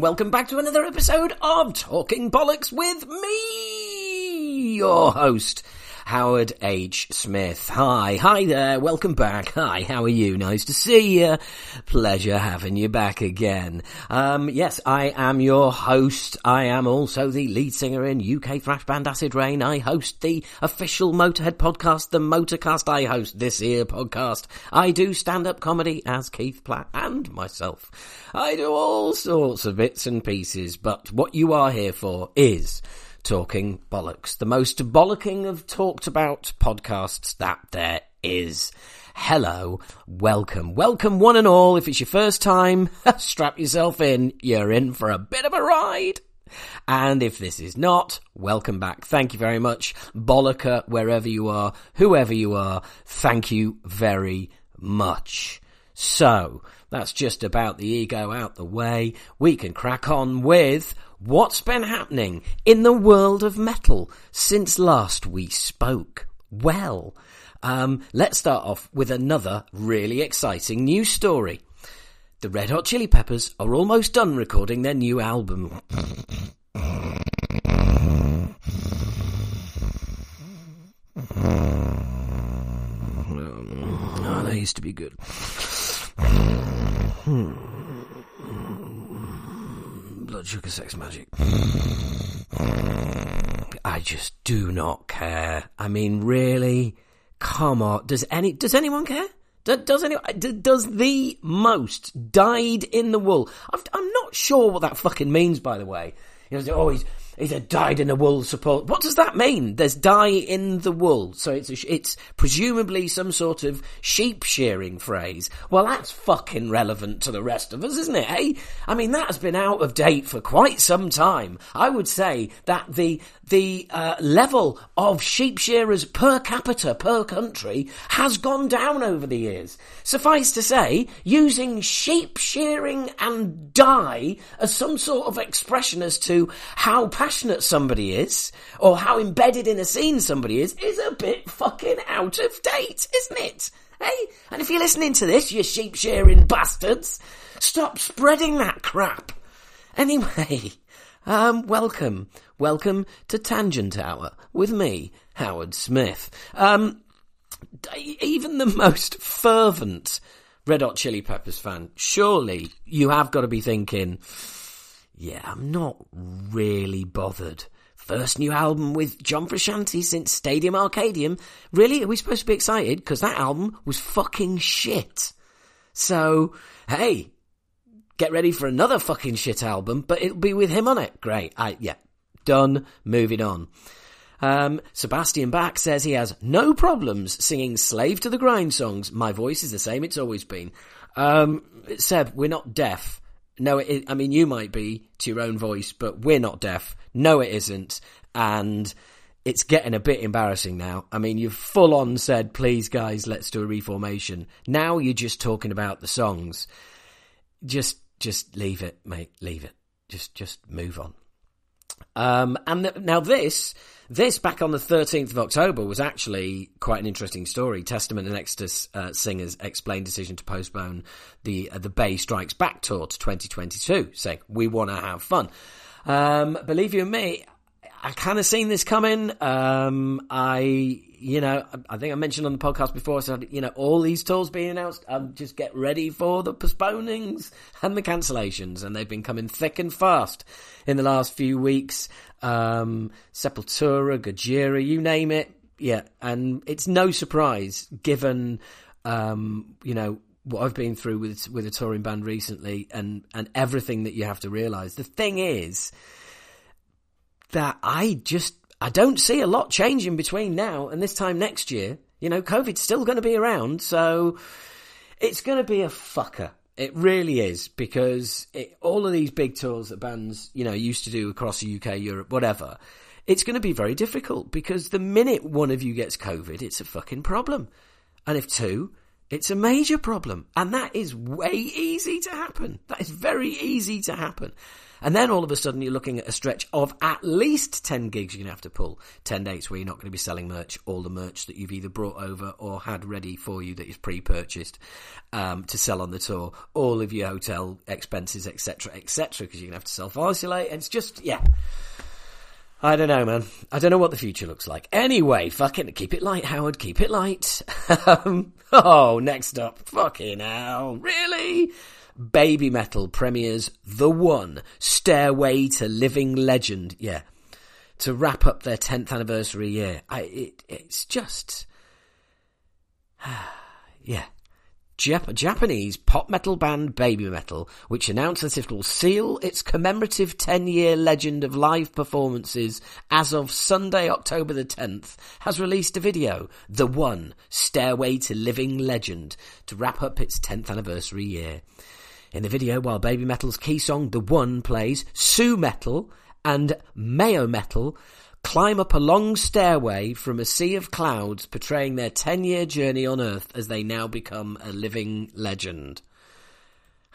and welcome back to another episode of Talking Bollocks with me, your host, Howard H. Smith. Hi, hi there, welcome back. Hi, how are you? Nice to see you. Pleasure having you back again. Um, yes, I am your host. I am also the lead singer in UK thrash band Acid Reign. I host the official Motorhead podcast, the Motorcast. I host this here podcast. I do stand-up comedy as Keith Platt and myself. I do all sorts of bits and pieces, but what you are here for is Talking Bollocks, the most bollocking of talked about podcasts that there is. Hello, welcome, welcome one and all. If it's your first time, strap yourself in. You're in for a bit of a ride. And if this is not, welcome back. Thank you very much. Bollocker, wherever you are, whoever you are, thank you very much. So, that's just about the ego out the way. We can crack on with what's been happening in the world of metal since last we spoke. Well, um, let's start off with another really exciting news story. The Red Hot Chili Peppers are almost done recording their new album. Oh, they used to be good. Blood Sugar Sex Magik. I just do not care. I mean, really? Come on. Does any, does anyone care? Does, anyone, does the most dyed in the wool? i am not sure what that fucking means, by the way. You know, oh, he's, he's a dyed in the wool support. What does that mean? There's dye in the wool. So it's, a, it's presumably some sort of sheep shearing phrase. Well, that's fucking relevant to the rest of us, isn't it? I mean, that has been out of date for quite some time. I would say that the, the uh, level of sheep shearers per capita per country has gone down over the years. Suffice to say, using sheep shearing and dye as some sort of expression as to how passionate somebody is, or how embedded in a scene somebody is, is a bit fucking out of date, isn't it? Hey? And if you're listening to this, you sheep shearing bastards, stop spreading that crap. Anyway, um, welcome. Welcome to Tangent Hour with me, Howard Smith. Um, even the most fervent Red Hot Chili Peppers fan, surely you have got to be thinking, yeah, I'm not really bothered. First new album with John Frusciante since Stadium Arcadium. Really? Are we supposed to be excited? Because that album was fucking shit. So, hey, get ready for another fucking shit album, but it'll be with him on it. Great. I, yeah. Done. Moving on. Um, Sebastian Bach says he has no problems singing Slave to the Grind songs. My voice is the same it's always been. Um, Seb, we're not deaf. No, it, I mean, you might be to your own voice, but we're not deaf. No, it isn't. And it's getting a bit embarrassing now. I mean, you've full on said, please guys, let's do a reformation. Now you're just talking about the songs. Just, just leave it, mate. Leave it. Just, just move on. Um, and th- now this, this back on the 13th of October was actually quite an interesting story. Testament and Exodus uh, singers explained decision to postpone the uh, the Bay Strikes Back tour to 2022, saying we want to have fun. Um, believe you me, I kind of seen this coming. Um, I you know, I think I mentioned on the podcast before, so, you know, all these tours being announced, um, just get ready for the postponings and the cancellations, and they've been coming thick and fast in the last few weeks. Um, Sepultura, Gojira, you name it. Yeah. And it's no surprise given, um, you know, what I've been through with, with a touring band recently and, and everything that you have to realize. The thing is that I just I don't see a lot changing between now and this time next year. You know, COVID's still going to be around, so it's going to be a fucker. It really is because it, all of these big tours that bands, you know, used to do across the UK, Europe, whatever, it's going to be very difficult because the minute one of you gets COVID, it's a fucking problem. And if two, it's a major problem. And that is way easy to happen. That is very easy to happen. And then all of a sudden you're looking at a stretch of at least 10 gigs you're going to have to pull. 10 dates where you're not going to be selling merch, all the merch that you've either brought over or had ready for you that is pre-purchased um, to sell on the tour, all of your hotel expenses, etc., etc., because you're going to have to self-isolate. And it's just, yeah. I don't know, man. I don't know what the future looks like. Anyway, fucking keep it light, Howard. Keep it light. um, oh, next up. Fucking hell. Really? Baby Metal premieres The One, Stairway to Living Legend. Yeah. To wrap up their 10th anniversary year. I, it, it's just, yeah. Jap- Japanese pop metal band Baby Metal, which announced that it will seal its commemorative 10 year legend of live performances as of Sunday, October the 10th, has released a video, The One, Stairway to Living Legend, to wrap up its 10th anniversary year. In the video, while Baby Metal's key song The One plays, Su-metal and Moametal climb up a long stairway from a sea of clouds portraying their 10 year journey on Earth as they now become a living legend.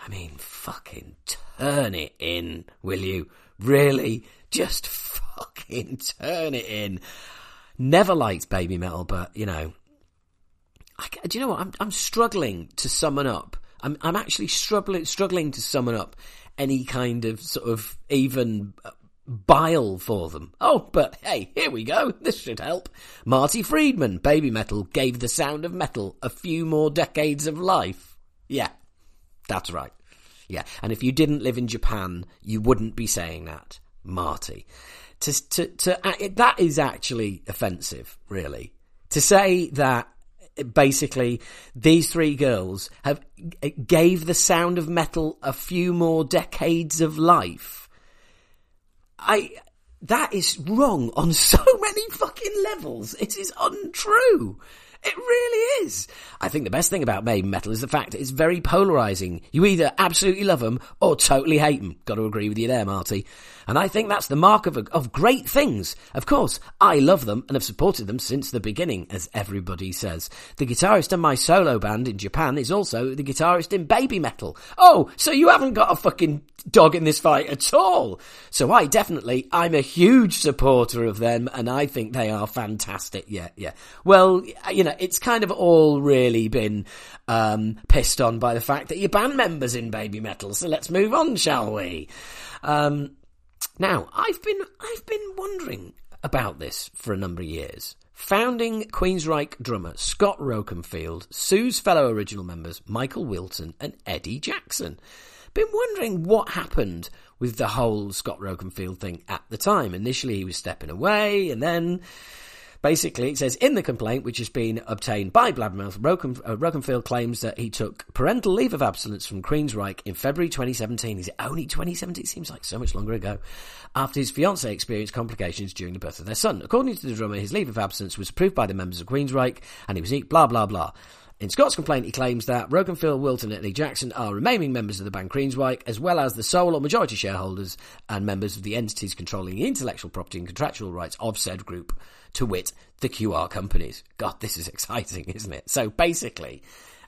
I mean, fucking turn it in, will you? Really? Just fucking turn it in. Never liked baby metal, but you know, I, do you know what? I'm, I'm struggling to summon up I'm I'm actually struggling struggling to summon up any kind of sort of even uh, bile for them. Oh, but hey, here we go. This should help. Marty Friedman, Baby Metal, gave the sound of metal a few more decades of life. Yeah, that's right. Yeah, and if you didn't live in Japan, you wouldn't be saying that, Marty. To to to uh, that is actually offensive, really. To say that basically these three girls have gave the sound of metal a few more decades of life. I that is wrong on so many fucking levels. It is untrue. It really is. I think the best thing about Baby Metal is the fact that it's very polarizing. You either absolutely love them or totally hate them. Got to agree with you there, Marty. And I think that's the mark of, of great things. Of course, I love them and have supported them since the beginning, as everybody says. The guitarist in my solo band in Japan is also the guitarist in Baby Metal. Oh, so you haven't got a fucking dog in this fight at all. So I definitely, I'm a huge supporter of them and I think they are fantastic. Yeah, yeah. Well, you know, it's kind of all really been, um, pissed on by the fact that your band members in Baby Metal. So let's move on, shall we? Um, now, I've been, I've been wondering about this for a number of years. Founding Queensryche drummer Scott Rockenfield sues fellow original members Michael Wilton and Eddie Jackson. Been wondering what happened with the whole Scott Rockenfield thing at the time. Initially he was stepping away and then Basically, it says in the complaint, which has been obtained by Blabbermouth, Roken, uh, claims that he took parental leave of absence from Queensryche in February 2017. Is it only 2017? It seems like so much longer ago. After his fiancée experienced complications during the birth of their son. According to the drummer, his leave of absence was approved by the members of Queensryche, and he was blah blah blah. In Scott's complaint, he claims that Rockenfield, Wilton, and Lee Jackson are remaining members of the band Queensryche, as well as the sole or majority shareholders and members of the entities controlling the intellectual property and contractual rights of said group to wit, the QR companies. God, this is exciting, isn't it? So basically,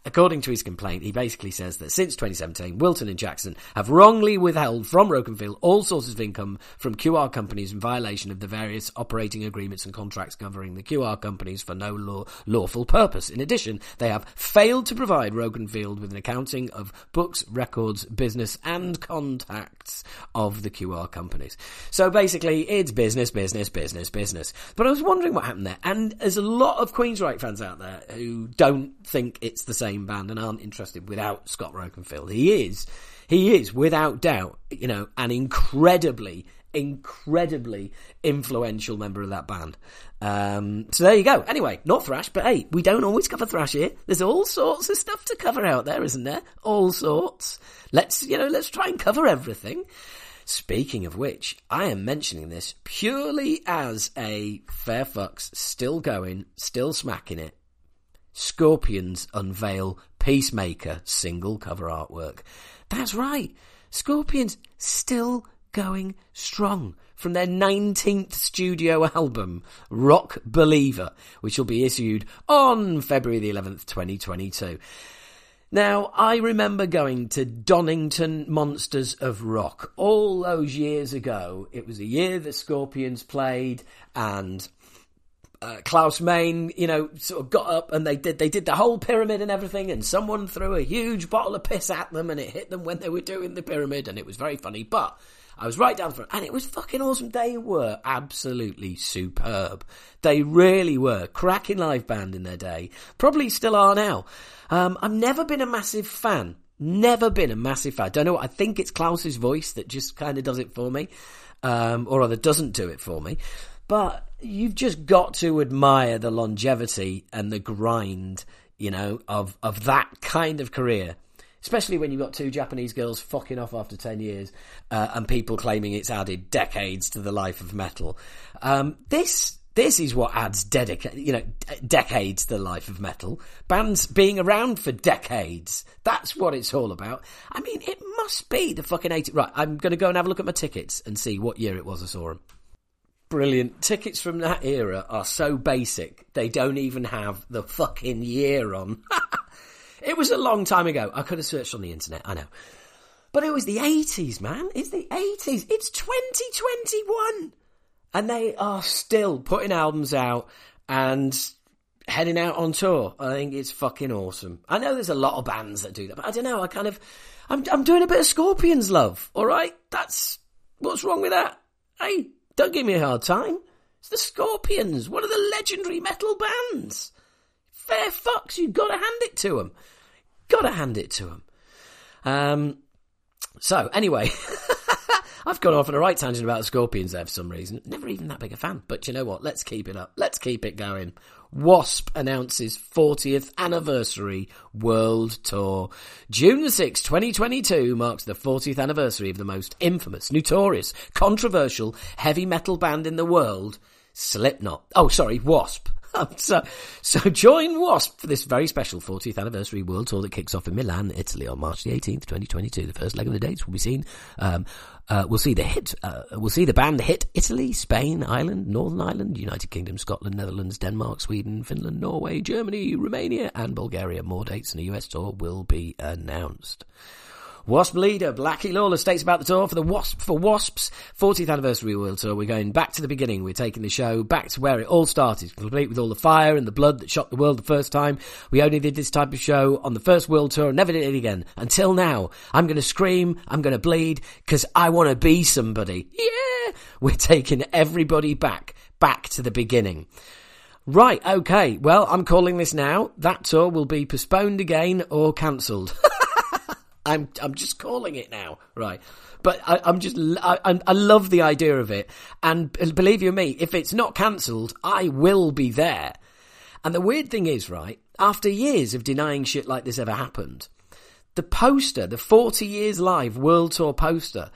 According to his complaint, he basically says that since 2017, Wilton and Jackson have wrongly withheld from Rockenfield all sources of income from QR companies in violation of the various operating agreements and contracts governing the QR companies for no law, lawful purpose. In addition, they have failed to provide Rockenfield with an accounting of books, records, business, and contacts of the QR companies. So basically, it's business, business, business, business. But I was wondering what happened there, and there's a lot of Queensryche fans out there who don't think it's the same band and aren't interested without Scott Rockenfield. He is, he is without doubt, you know, an incredibly, incredibly influential member of that band. Um, so there you go. Anyway, not thrash, but hey, we don't always cover thrash here. There's all sorts of stuff to cover out there, isn't there? All sorts. Let's, you know, let's try and cover everything. Speaking of which, I am mentioning this purely as a fair fucks, still going, still smacking it, Scorpions unveil Peacemaker single cover artwork. That's right. Scorpions still going strong from their 19th studio album, Rock Believer, which will be issued on February the 11th, 2022. Now, I remember going to Donington Monsters of Rock all those years ago. It was a year the Scorpions played, and uh, Klaus Meine, you know, sort of got up and they did they did the whole pyramid and everything, and someone threw a huge bottle of piss at them, and it hit them when they were doing the pyramid, and it was very funny. But I was right down front, and it was fucking awesome. They were absolutely superb. They really were cracking live band in their day. Probably still are now. Um, I've never been a massive fan. Never been a massive fan. Don't know. I think it's Klaus's voice that just kind of does it for me, um, or rather doesn't do it for me. But you've just got to admire the longevity and the grind, you know, of, of that kind of career. Especially when you've got two Japanese girls fucking off after 10 years uh, and people claiming it's added decades to the life of metal. Um, this this is what adds dedica- you know, decades to the life of metal. Bands being around for decades. That's what it's all about. I mean, it must be the fucking 80s. Right, I'm going to go and have a look at my tickets and see what year it was I saw them. Brilliant. Tickets from that era are so basic, they don't even have the fucking year on. it was a long time ago. I could have searched on the internet, I know. But it was the 80s, man. It's the 80s. It's 2021. And they are still putting albums out and heading out on tour. I think it's fucking awesome. I know there's a lot of bands that do that, but I don't know. I kind of, I'm, I'm doing a bit of Scorpions love. All right. That's, what's wrong with that? Hey, don't give me a hard time. It's the Scorpions, one of the legendary metal bands. Fair fucks, you've got to hand it to them. Got to hand it to them. Um, so anyway, I've gone off on a right tangent about the Scorpions there for some reason. Never even that big a fan, but you know what? Let's keep it up. Let's keep it going. Wasp announces 40th anniversary world tour. June the 6th, 2022 marks the 40th anniversary of the most infamous, notorious, controversial heavy metal band in the world, Slipknot. Oh, sorry, Wasp. so, so join Wasp for this very special 40th anniversary world tour that kicks off in Milan, Italy on March the 18th, 2022. The first leg of the dates will be seen um, uh, we'll see the hit. Uh, we'll see the band hit Italy, Spain, Ireland, Northern Ireland, United Kingdom, Scotland, Netherlands, Denmark, Sweden, Finland, Norway, Germany, Romania, and Bulgaria. More dates in the US tour will be announced. Wasp leader Blackie Lawless states about the tour for the Wasp for Wasps 40th anniversary world tour. We're going back to the beginning. We're taking the show back to where it all started, complete with all the fire and the blood that shocked the world the first time. We only did this type of show on the first world tour and never did it again until now. I'm going to scream. I'm going to bleed because I want to be somebody. Yeah, we're taking everybody back, back to the beginning. Right, okay. Well, I'm calling this now. That tour will be postponed again or cancelled. I'm I'm just calling it now, right? But I, am just I, I love the idea of it, and believe you me, if it's not cancelled, I will be there. And the weird thing is, right? After years of denying shit like this ever happened, the poster, the 40 years live world tour poster,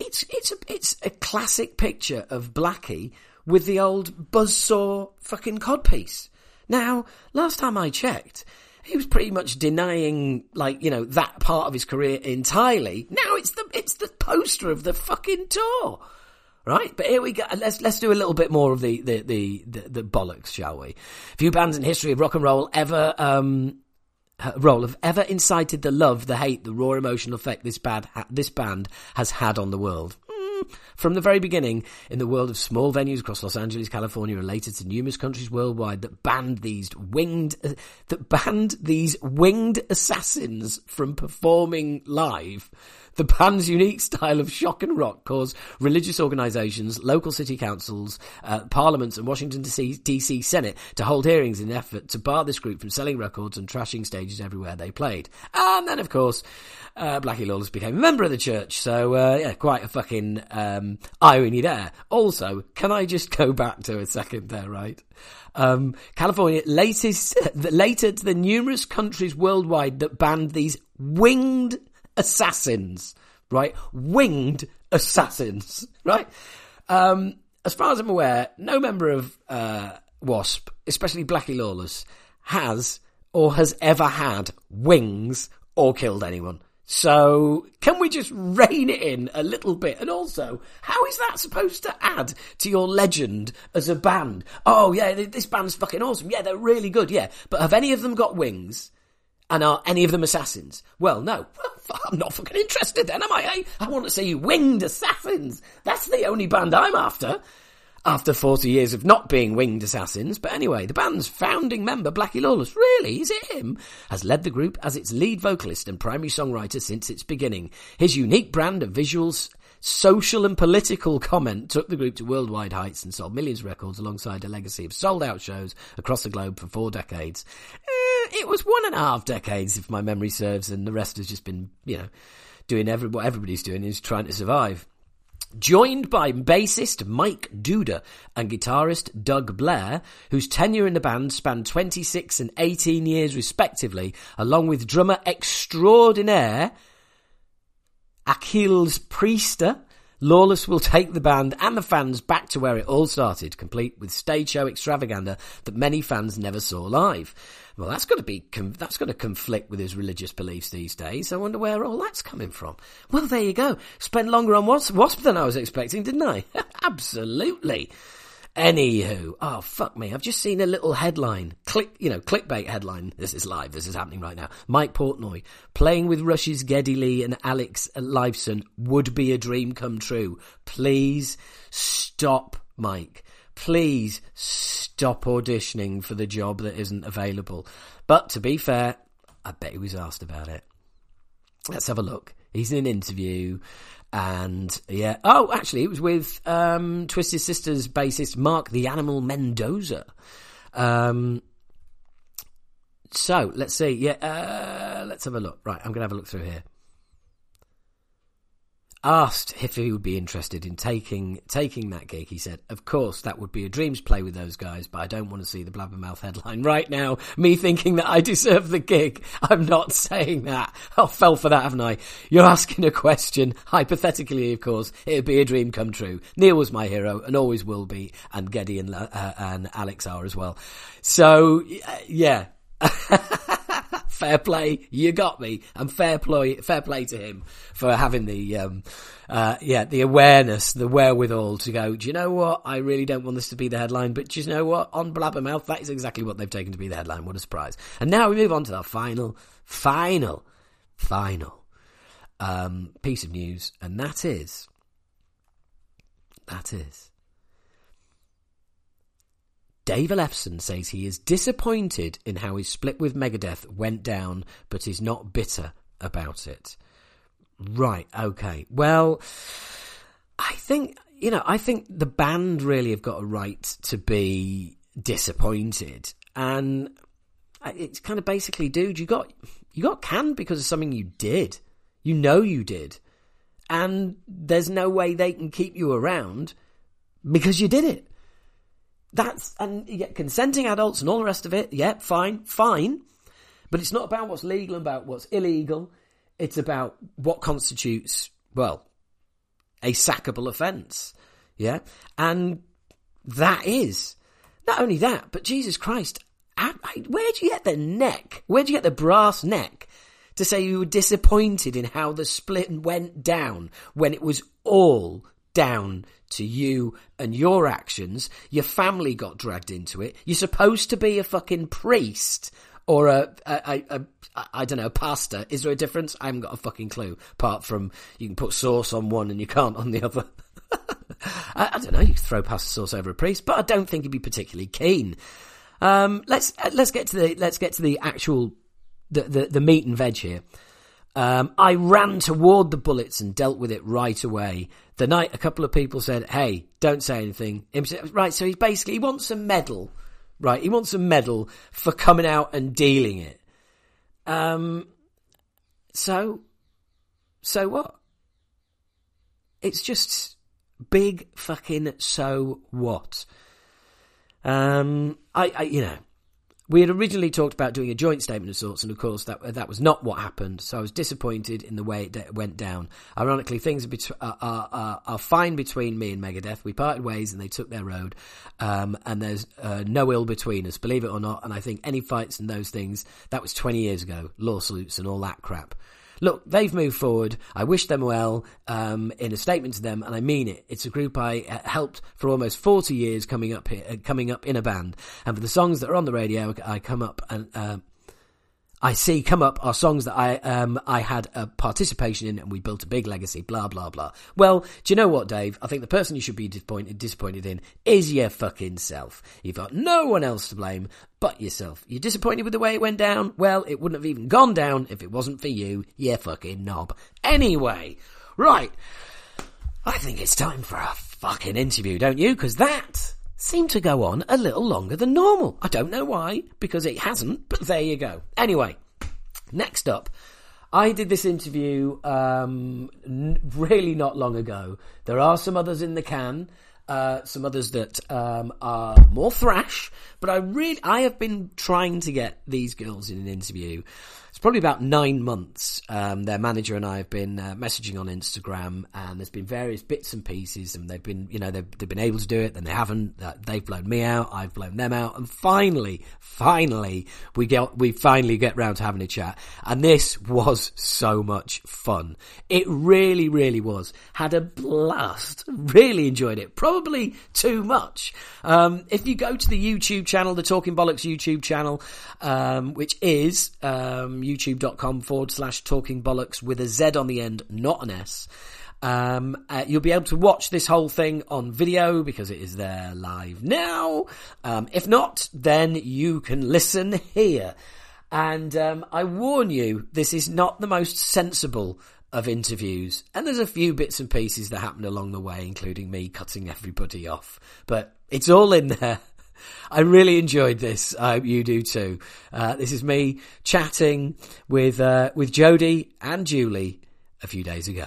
it's it's a it's a classic picture of Blackie with the old buzzsaw fucking codpiece. Now, last time I checked, he was pretty much denying, like, you know, that part of his career entirely. Now it's the, it's the poster of the fucking tour. Right, but here we go. Let's let's do a little bit more of the the the, the, the bollocks, shall we? Few bands in history of rock and roll ever um, role have ever incited the love, the hate, the raw emotional effect this bad this band has had on the world. From the very beginning, in the world of small venues across Los Angeles, California, related to numerous countries worldwide that banned these winged, uh, that banned these winged assassins from performing live, the band's unique style of shock and rock caused religious organisations, local city councils, uh, parliaments, and Washington DC Senate to hold hearings in an effort to bar this group from selling records and trashing stages everywhere they played. And then, of course, uh, Blackie Lawless became a member of the church. So, uh, yeah, quite a fucking um, irony there. Also, can I just go back to a second there, right? Um, California latest, later to the numerous countries worldwide that banned these winged assassins, right? Winged assassins, right? Um, as far as I'm aware, no member of uh, Wasp, especially Blackie Lawless, has or has ever had wings or killed anyone. So, can we just rein it in a little bit? And also, how is that supposed to add to your legend as a band? Oh, yeah, this band's fucking awesome. Yeah, they're really good. Yeah. But have any of them got wings? And are any of them assassins? Well, no. I'm not fucking interested then, am I? Eh? I want to see winged assassins. That's the only band I'm after. After 40 years of not being winged assassins. But anyway, the band's founding member, Blackie Lawless, really, is it him? Has led the group as its lead vocalist and primary songwriter since its beginning. His unique brand of visuals social and political comment took the group to worldwide heights and sold millions of records alongside a legacy of sold out shows across the globe for four decades. Eh, it was one and a half decades, if my memory serves, and the rest has just been, you know, doing every, what everybody's doing is trying to survive. Joined by bassist Mike Duda and guitarist Doug Blair, whose tenure in the band spanned 26 and 18 years respectively, along with drummer extraordinaire Aquiles Priester, Lawless will take the band and the fans back to where it all started, complete with stage show extravaganza that many fans never saw live. Well, that's going to be that's got to conflict with his religious beliefs these days. I wonder where all that's coming from. Well, there you go. Spent longer on Wasp, Wasp than I was expecting, didn't I? Absolutely. Anywho, oh fuck me, I've just seen a little headline, click, you know, clickbait headline. This is live. This is happening right now. Mike Portnoy playing with Rush's Geddy Lee and Alex Lifeson would be a dream come true. Please stop, Mike. Please stop auditioning for the job that isn't available. But to be fair, I bet he was asked about it. Let's have a look. He's in an interview and yeah, oh, actually, it was with um, Twisted Sisters bassist Mark the Animal Mendoza. Um, so let's see. Yeah, uh, let's have a look. Right, I'm going to have a look through here asked if he would be interested in taking taking that gig, he said, "Of course, that would be a dreams play with those guys, but I don't want to see the Blabbermouth headline right now. Me thinking that I deserve the gig. I'm not saying that. I fell for that, haven't I? You're asking a question. Hypothetically, of course, it would be a dream come true. Neil was my hero and always will be, and Geddy and uh, and Alex are as well. So yeah." fair play, you got me, and fair play, fair play to him for having the, um, uh, yeah, the awareness, the wherewithal to go. Do you know what? I really don't want this to be the headline, but do you know what? On Blabbermouth, that is exactly what they've taken to be the headline. What a surprise! And now we move on to our final, final, final um, piece of news, and that is, that is Dave Ellefson says he is disappointed in how his split with Megadeth went down, but is not bitter about it. Right, okay. Well, I think, you know, I think the band really have got a right to be disappointed. And it's kind of basically, dude, you got, you got canned because of something you did. You know you did. And there's no way they can keep you around because you did it. That's, and get consenting adults and all the rest of it. Yeah, fine, fine. But it's not about what's legal and about what's illegal. It's about what constitutes, well, a sackable offence. Yeah. And that is not only that, but Jesus Christ, where'd you get the neck? Where'd you get the brass neck to say you were disappointed in how the split went down when it was all down to you and your actions. Your family got dragged into it. You're supposed to be a fucking priest or a, a, a, a I don't know, a pastor. Is there a difference? I haven't got a fucking clue. Apart from you can put sauce on one and you can't on the other. I, I, don't know. You throw pasta sauce over a priest, but I don't think he'd be particularly keen. Um, let's let's get to the let's get to the actual the, the, the meat and veg here. Um, I ran toward the bullets and dealt with it right away. The night a couple of people said, "Hey, don't say anything." Right, so he basically he wants a medal, right? He wants a medal for coming out and dealing it. Um, so, so what? It's just big fucking so what? Um, I, I you know, we had originally talked about doing a joint statement of sorts, and of course that that was not what happened. So I was disappointed in the way it went down. Ironically, things are, are, are, are, fine between me and Megadeth. We parted ways, and they took their road, um, and there's uh, no ill between us, believe it or not. And I think any fights and those things that was 20 years ago, lawsuits and all that crap look, they've moved forward. I wish them well um, in a statement to them, and I mean it. It's a group I uh, helped for almost 40 years coming up here, uh, coming up in a band. And for the songs that are on the radio, I come up and uh, I see come up are songs that I um I had a participation in and we built a big legacy, blah blah blah. Well, do you know what, Dave? I think the person you should be disappointed disappointed in is your fucking self. You've got no one else to blame but yourself. You're disappointed with the way it went down? Well, it wouldn't have even gone down if it wasn't for you, you fucking knob. Anyway, right. I think it's time for a fucking interview, don't you? Because that seemed to go on a little longer than normal. I don't know why, because it hasn't, but there you go. Anyway, next up, I did this interview um, n- really not long ago. There are some others in the can. Uh, some others that um, are more thrash, but I really I have been trying to get these girls in an interview probably about nine months. Um, their manager and I have been uh, messaging on Instagram, and there's been various bits and pieces, and they've been, you know, they've, they've been able to do it, then they haven't. Uh, they've blown me out, I've blown them out, and finally, finally, we get we finally get round to having a chat, and this was so much fun. It really, really was. Had a blast. Really enjoyed it. Probably too much. Um, if you go to the YouTube channel, the Talking Bollocks YouTube channel, um, which is um, youtube.com forward slash talking bollocks with a Z on the end, not an S. Um, uh, you'll be able to watch this whole thing on video because it is there live now. Um, if not, then you can listen here. And um, I warn you, this is not the most sensible of interviews. And there's a few bits and pieces that happen along the way, including me cutting everybody off. But it's all in there. I really enjoyed this. I hope you do too. Uh, this is me chatting with uh, with Jody and Julie a few days ago.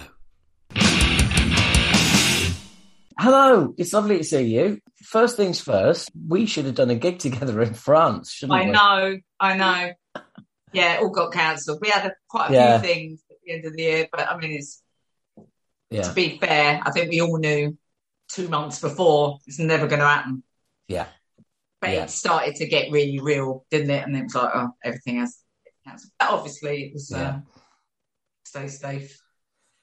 Hello, it's lovely to see you. First things first, we should have done a gig together in France, shouldn't I we? know, I know. Yeah, it all got cancelled. We had a, quite a Yeah. few things at the end of the year, but I mean, it's to be fair, I think we all knew two months before it's never going to happen. yeah, But Yeah. it started to get really real, didn't it? And it was like, oh, everything has cancelled. But obviously, it was Yeah. uh, stay safe.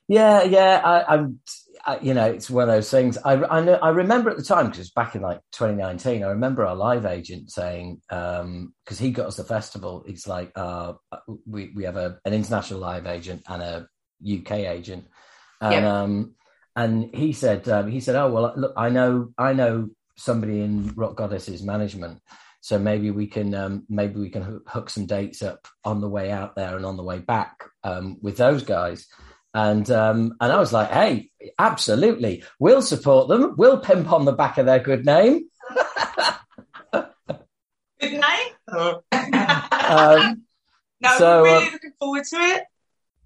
yeah, yeah. I, I'm, I, you know, it's one of those things. I, I know. I remember at the time because back in like 2019. I remember our live agent saying because he got us the festival. He's like, uh, we we have a an international live agent and a UK agent, and Yeah. um, and he said um, he said, oh well, look, I know I know somebody in Rock Goddess's management. So maybe we can um, maybe we can hook some dates up on the way out there and on the way back um, with those guys. And um, and I was like, hey, absolutely, we'll support them. We'll pimp on the back of their good name. Good name? Um, no, so, we're uh, really looking forward to it.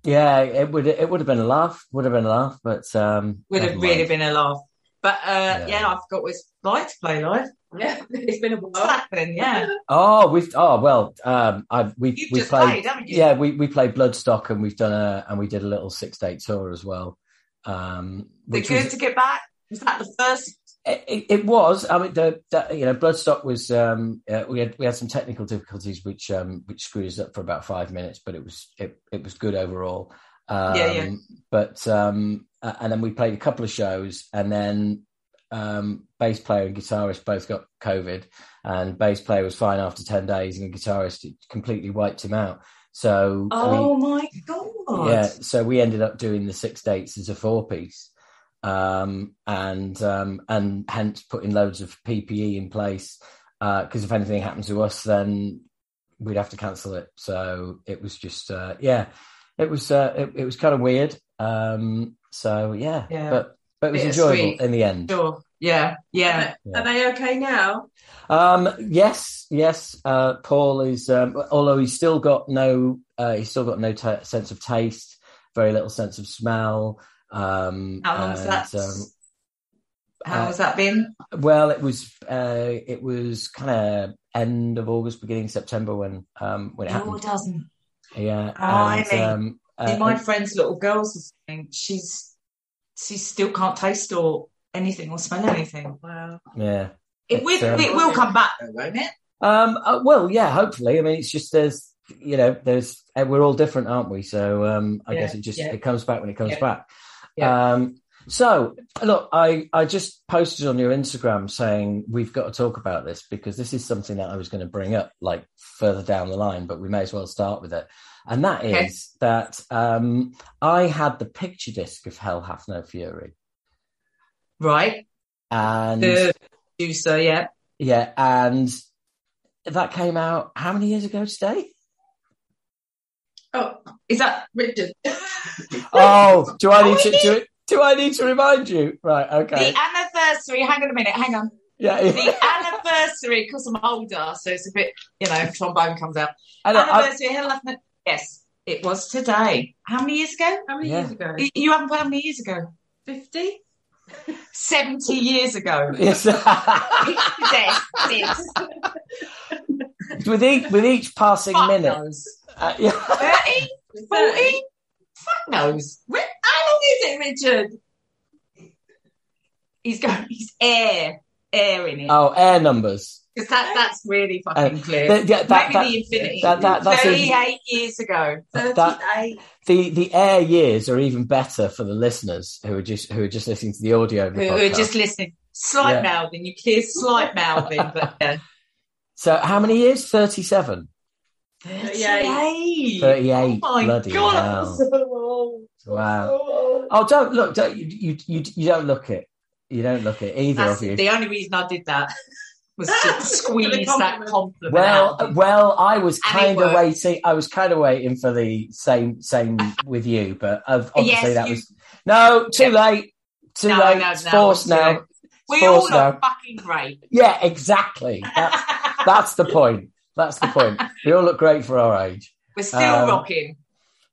yeah, it would it would have been a laugh. Would have been a laugh, but um, Would have really been a laugh. But uh, Yeah. yeah. I forgot what it's like to play live. Yeah, it's been a What's while. happening? Yeah. Oh, we've oh well, um, I've we You've we just played, played, haven't you? yeah, we we played Bloodstock and we've done a and we did a little six date tour as well. Um, Is which good was, to get back? Was that the first? it, it- it was. I mean, the, the you know Bloodstock was. Um, uh, we had we had some technical difficulties which um which screwed us up for about five minutes, but it was it it was good overall. Um, Yeah, yeah. But um, uh, and then we played a couple of shows, and then um, bass player and guitarist both got COVID, and bass player was fine after ten days, and the guitarist completely wiped him out. So Oh we, my god! yeah, so we ended up doing the six dates as a four piece, um, and um, and hence putting loads of PPE in place because if anything happened to us, then we'd have to cancel it. So it was just uh, yeah, it was uh, it, it was kind of weird. Um, so yeah, Yeah. but but it was enjoyable in the end. Sure. Yeah. Yeah. Yeah. Are they okay now? Um, yes, yes. Uh, Paul is, um, although he's still got no, uh, he's still got no ta sense of taste, very little sense of smell. Um, How long's and, that? um, How uh, has that been? well, it was, uh, it was kind of end of August, beginning September when, um, when it Oh, happened. it doesn't. Yeah. Blimey. and, um, uh, my friend's little girl's the same. She's she still can't taste or anything or smell anything. Wow. yeah. It will, um, it will come back though, won't it? Um, uh, well, yeah, hopefully. I mean, it's just there's, you know, there's uh, we're all different, aren't we? So um, I Yeah, guess it just yeah. it comes back when it comes Yeah. back. Yeah. Um, So, look, I, I just posted on your Instagram saying we've got to talk about this because this is something that I was going to bring up like further down the line, but we may as well start with it. And that Okay. is that um, I had the picture disc of Hell Hath No Fury. Right. And The producer, yeah. yeah, and that came out how many years ago today? Oh, Is that Richard. Oh, do I need to do it do, do I need to remind you? Right, okay. the anniversary? Hang on a minute. Hang on. Yeah, The anniversary, because I'm older, so it's a bit, you know, trombone comes out. I know, I- Anniversary. Hell, Hath yes, it was today. How many years ago? How many Yeah. years ago? You- You haven't put how many years ago? 50? 70 years ago. yes. Yes, with each with each passing Fuck minute. knows. Uh, yeah. 30? 40? Fuck knows. How long is it, Richard? He's going, he's air, air in it. Oh, air numbers. Because that, that's really fucking Uh, clear. the- yeah, that- that- the infinity. that- that- that's even- 38 years ago. That- 38. The the air years are even better for the listeners who are just who are just listening to the audio the Who who are just listening. Slight Yeah. mouthing. You clear slight mouthing, but yeah. So how many years? Thirty seven. 38. 38. Oh my Bloody God. hell. So old. Wow. Oh. Oh, don't look. Don't you, you you you don't look it. You don't look it either That's of you. the only reason I did that was to For the squeeze that compliment. compliment Well, out. well, I was kind of waiting. I was kind of waiting for the same same with you, but of- obviously Yes, that you- was no too late. Too No, late. no, it's no, forced too now. late. We Forced all now. look fucking great. Yeah, exactly. That's that's the point. That's the point. We all look great for our age. We're still Um, rocking.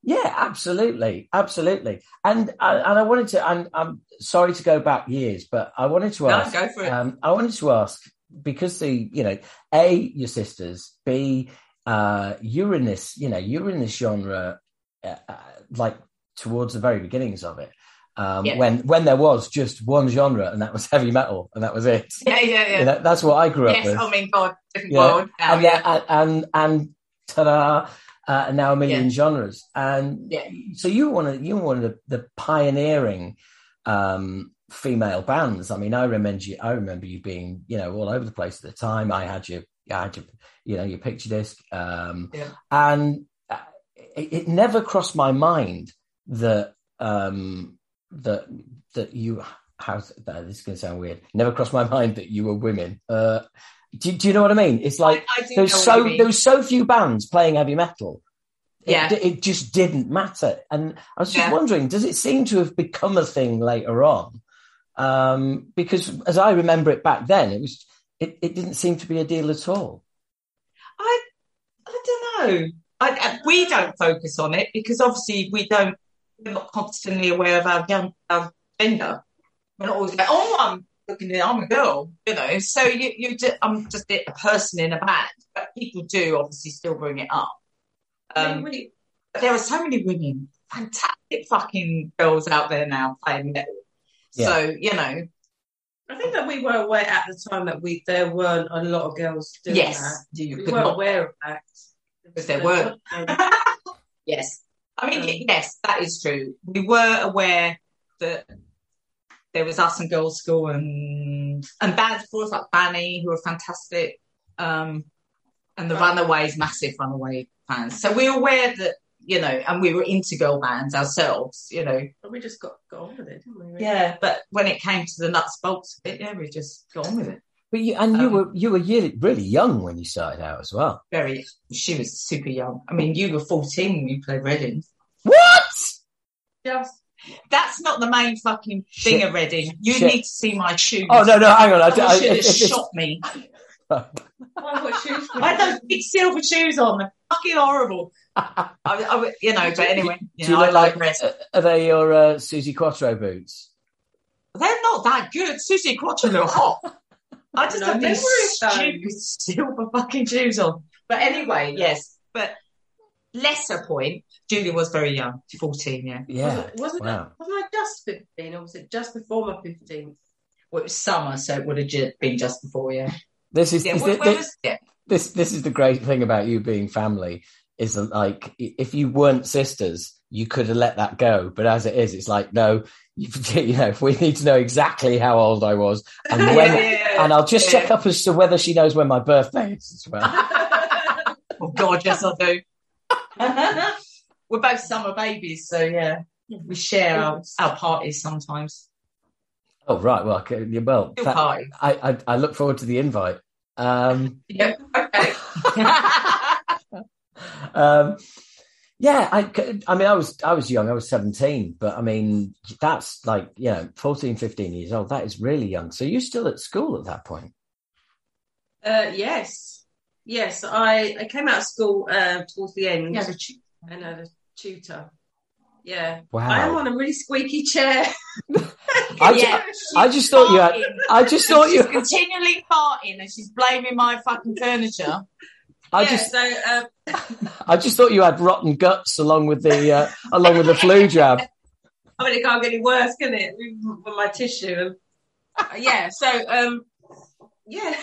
Yeah, absolutely, absolutely. And I- and I wanted to. And I'm sorry to go back years, but I wanted to No, ask. go for it. Um, I wanted to ask because the you know a your sisters, b uh, you're in this you know you're in this genre uh, uh, like towards the very beginnings of it. Um, Yeah. When when there was just one genre and that was heavy metal and that was it. yeah, yeah, yeah. You know, that's what I grew up with. yes. I mean, God, different Yeah. world now. and, yeah. and and and ta-da, uh, and now a million Yeah. genres. And Yeah. so you were one of you were one of the, the pioneering um, female bands. I mean, I remember you. I remember you being you know all over the place at the time. I had your I had your you know your picture disc, um, Yeah. and uh, it, it never crossed my mind that um, that that you. How that this is going to sound weird. Never crossed my mind that you were women. Uh, do, do you know what I mean? It's like I, I there's so what you mean. there was so few bands playing heavy metal. It- Yeah. it, just didn't matter. And I was just Yeah. wondering, does it seem to have become a thing later on? Um, because as I remember it back then, it was it, it didn't seem to be a deal at all. I, I don't know. I, I, we don't focus on it because obviously we don't. We're not constantly aware of our, young, our gender. We're not always like, oh, I'm looking at, I'm a girl, you know. So you, you, just, I'm just a person in a band, but people do obviously still bring it up. I Um, mean, we, but there are so many women, fantastic fucking girls out there now playing metal. Yeah. So you know, I think that we were aware at the time that we there weren't a lot of girls doing yes, that. you We were not aware of that. Because there were. Yes. I mean, Um, yes, that is true. We were aware that there was us and Girlschool and and bands before us like Fanny, who were fantastic, um, and the Right. Runaways, massive Runaway fans. So we were aware that you know, and we were into girl bands ourselves, you know. But we just got, got on with it, didn't we? really? Yeah, but when it came to the nuts bolts of it, yeah, we just got on with it. But you, and you Um, were you were really, really young when you started out as well. Very, she was super young. I mean, you were fourteen when you played Reading. What? Just That's not the main fucking thing Shit. of Reading. You Shit. need to see my shoes. Oh no, no, hang on. I, I I, should have if- if- shot me. I've got shoes. I had those big silver shoes on. They're fucking horrible. I, I, you know, but anyway, you do you know, I look like like red. uh, are they your uh, Suzi Quatro boots? They're not that good. Suzi Quatro look hot. I just No, have they these were those. stupid silver fucking shoes on. But anyway, yes. But lesser point, Julie was very young, 14, yeah. Yeah. Wasn't, wasn't, Wow. it, wasn't I just 15 or was it just before my 15th? Well, it was summer, so it would have ju- been just before, yeah. This is Yeah, this, where, this, where was yeah. this this is the great thing about you being family is that like if you weren't sisters you could have let that go but as it is it's like no you know, we need to know exactly how old I was and when, Yeah, yeah, yeah. and I'll just check up as to whether she knows when my birthday is as well. Oh God, yes, I do. We're both summer babies, so yeah, we share our, our parties sometimes. oh, right. Well, okay, well, that- I, I, I look forward to the invite. Um, Yeah. Okay. um, yeah, I, I mean, I was, I was young. I was 17, but I mean, that's like, you know, 14, 15 years old. That is really young. So you're still at school at that point. Uh, yes, yes. I, I came out of school uh, towards the end Yeah, the tu- and had a tutor. Yeah, Wow. I am on a really squeaky chair. I, ju- Yeah. I just thought you had, I just thought she's you, continually farting and she's blaming my fucking furniture. I yeah, just, so uh, I just thought you had rotten guts along with the, uh, along with the flu jab. I mean, it can't get any worse, can it? With with my tissue. And, uh, yeah, so, um, yeah.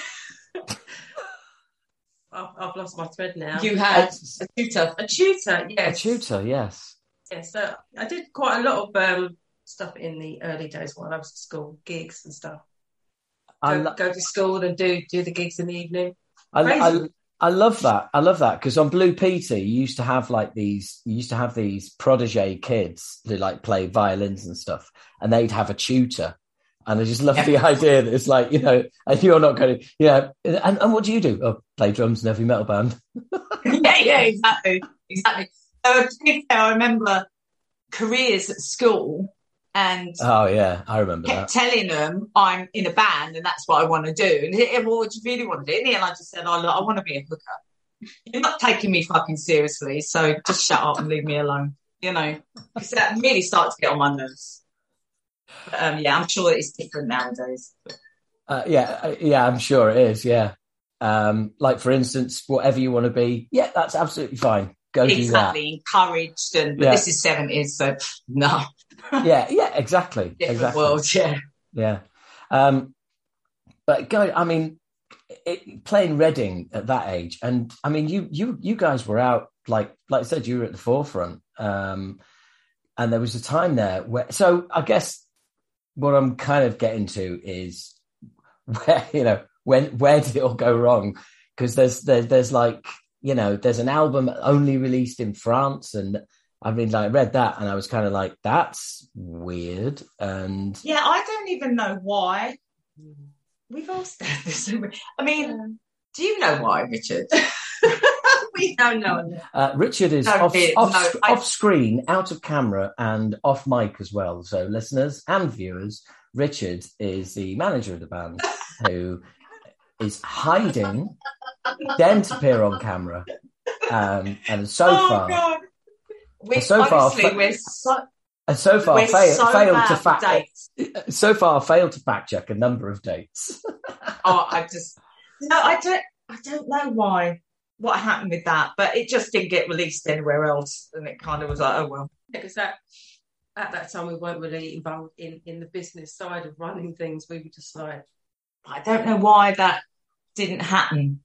I've, I've lost my thread now. You had a tutor. a tutor, A tutor, yes. Yeah, so I did quite a lot of um, stuff in the early days while I was at school, gigs and stuff. I, Go, lo- go to school and do do the gigs in the evening. I, I, Crazy. I love that. I love that because on Blue Peter, you used to have like these, you used to have these protege kids who like play violins and stuff, and they'd have a tutor. And I just love Yeah. the idea that it's like, you know, and you're not going to, you know, and, and what do you do? Oh, play drums in every metal band. yeah, yeah, exactly, exactly. So to be fair, I remember careers at school and Oh, yeah, I remember kept that. telling them I'm in a band and that's what I want to do. And he- well, what do you really want to do? In the end, I just said, oh, look, I want to be a hooker. You're not taking me fucking seriously, so just shut up and leave me alone. You know, because that really started to get on my nerves. But, um, yeah, I'm sure it's different nowadays. Uh, yeah, uh, yeah, I'm sure it is. Yeah. Um, like for instance, whatever you want to be. Yeah, that's absolutely fine. Go exactly, encouraged, and but Yeah. this is seventies, so no, Yeah, yeah, exactly. different exactly. world. Yeah, Yeah. Um, but go, I mean, it, playing Reading at that age, and I mean, you you you guys were out like like I said, you were at the forefront, um, and there was a time there where. So I guess what I'm kind of getting to is where you know when where did it all go wrong? Because there's there, there's like you know there's an album only released in France and. I mean, like, I read that and I was kind of like, that's weird. And yeah. I don't even know why. We've all said this. I mean, do you know why, Richard? we don't know. Uh, Richard is No, off, it- off, no, I- off screen, out of camera, and off mic as well. So, listeners and viewers, Richard is the manager of the band who is hiding, then to appear on camera. Um, and so oh far, God. We, So far, honestly, fa- we're so, and so far we're fail, so failed to fact, dates. so far failed to fact check a number of dates. Oh, I just no, I don't. I don't know why. What happened with that? But it just didn't get released anywhere else, and it kind of was like, oh well. Because that at that time we weren't really involved in in the business side of running things. We were just like, I don't know why that didn't happen.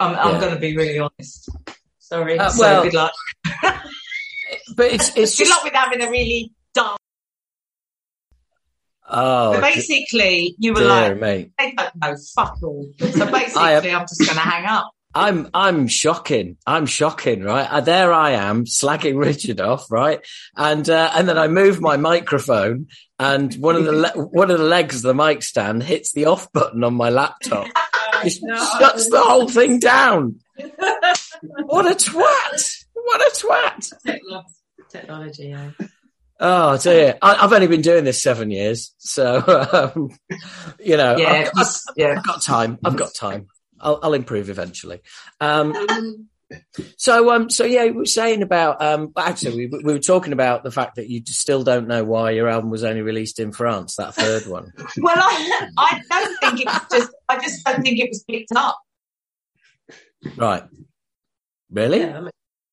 I'm, I'm Yeah. going to be really honest. Sorry. Uh, so well- good luck. But it's it's Good just luck with having a really dumb. oh, but basically, you were like, they don't know fuck all. So basically, I am- I'm just going to hang up. I'm I'm shocking. I'm shocking, right? Uh, there I am slagging Richard off, right? And uh, and then I move my microphone, and one of the le- one of the legs of the mic stand hits the off button on my laptop. It shuts the whole thing down. What a twat! What a twat! Technology. Yeah. Oh dear, I, I've only been doing this seven years, so um, you know, Yeah, I've, just- yeah. I've got time. I've got time. I'll, I'll improve eventually. Um, Um, So, um, so yeah, we were saying about, um, actually, we, we were talking about the fact that you still don't know why your album was only released in France, that third one. Well, I, I don't think it was just. I just don't think it was picked up. right. Really? yeah,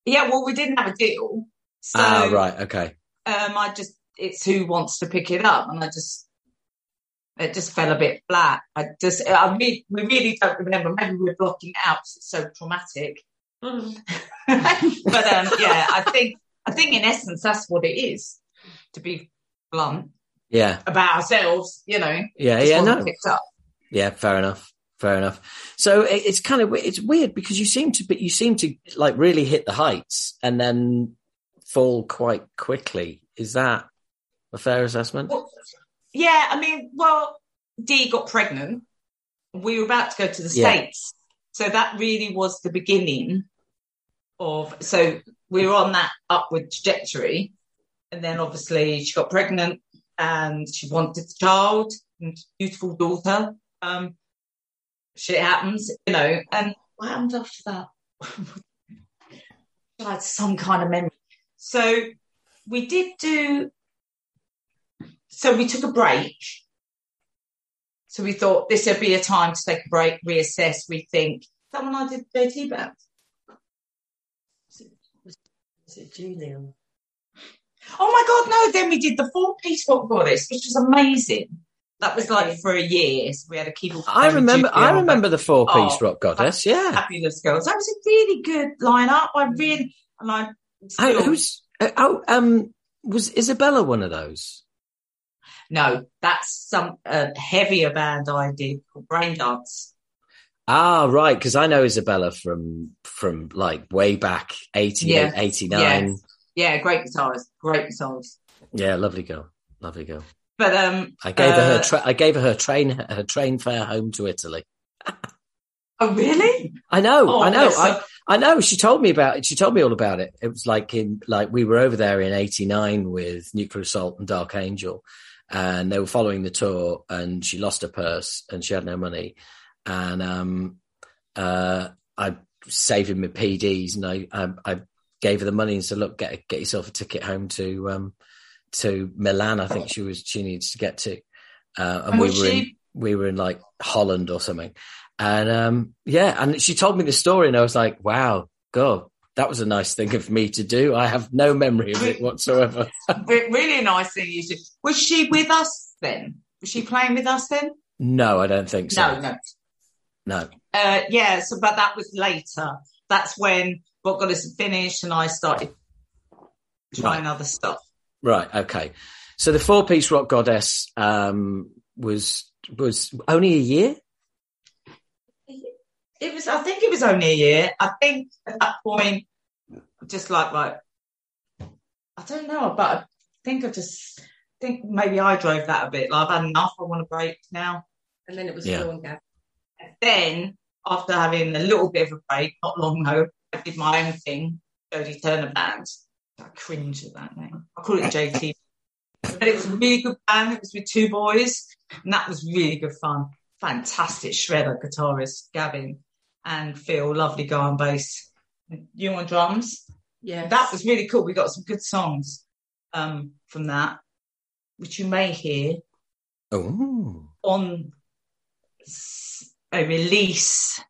Yeah, well, we didn't have a deal, so ah, right. Okay. um, I just it's who wants to pick it up, and I just it just fell a bit flat. I just I really, we really don't remember. Maybe we're blocking it out 'cause it's so traumatic. Mm, but um, yeah, I think I think in essence that's what it is. To be blunt Yeah, about ourselves, you know. yeah, yeah. No, yeah. Fair enough. Fair enough. So it, it's kind of it's weird because you seem to be you seem to like really hit the heights and then fall quite quickly. Is that a fair assessment? Well, yeah, I mean, well, Dee got pregnant. We were about to go to the Yeah. States. So that really was the beginning of, so we were on that upward trajectory. And then obviously she got pregnant and she wanted a child and beautiful daughter. Um, shit happens, you know, and what happened after that? I had some kind of memory. So we did do so we took a break. So we thought this would be a time to take a break, reassess, rethink. That I did JT band? Was it Julian? Oh my god, no! Then we did the four piece rock goddess, which was amazing. That was like for a year. So we had a keyboard. I remember. I remember the four piece Oh, rock goddess. Yeah. Fabulous girls. That was a really good lineup. I really and I. Oh, still- who's? uh, Oh, um, was Isabella one of those? no, that's some uh, heavier band I did called Brain Dance. Ah, right. Because I know Isabella from from like way back 88, Yeah. 89. Yeah, great guitarist, great guitarist. Yeah, lovely girl, lovely girl. But um, I gave her Uh, her. Tra- I gave her her train her train fare home to Italy. oh really? I know, Oh, I know, I. I know. She told me about it. She told me all about it. It was like in like we were over there in '89 with Nuclear Assault and Dark Angel, and they were following the tour. And she lost her purse and she had no money, and um, uh, I saved my PDs, and I, I I gave her the money and said, "Look, get get yourself a ticket home to um to Milan. I think she was she needs to get to, uh, and, And we were in we were in like Holland or something." And um, yeah, and she told me the story, and I was like, "Wow, God, that was a nice thing of me to do." I have no memory of it whatsoever. Really nice thing you did. Was she with us then? Was she playing with us then? no, I don't think so. No, no. No. Uh, yeah, so but that was later. That's when What Goddess had finished and I started trying other stuff. Right. Okay. So the four piece rock goddess um, was was only a year. It was, I think it was only a year. I think at that point, just like, like, I don't know, but I think I just think maybe I drove that a bit. Like, I've had enough. I want a break now. And then it was Yeah. Phil and Gav. Then after having a little bit of a break, not long though, I did my own thing, Jody Turner Band. I cringe at that name. I call it JT. but it was a really good band. It was with two boys, and that was really good fun. Fantastic shredder guitarist Gavin and Phil, lovely guy on bass. You on drums? Yeah. That was really cool. We got some good songs um, from that, which you may hear Oh. on s- a release.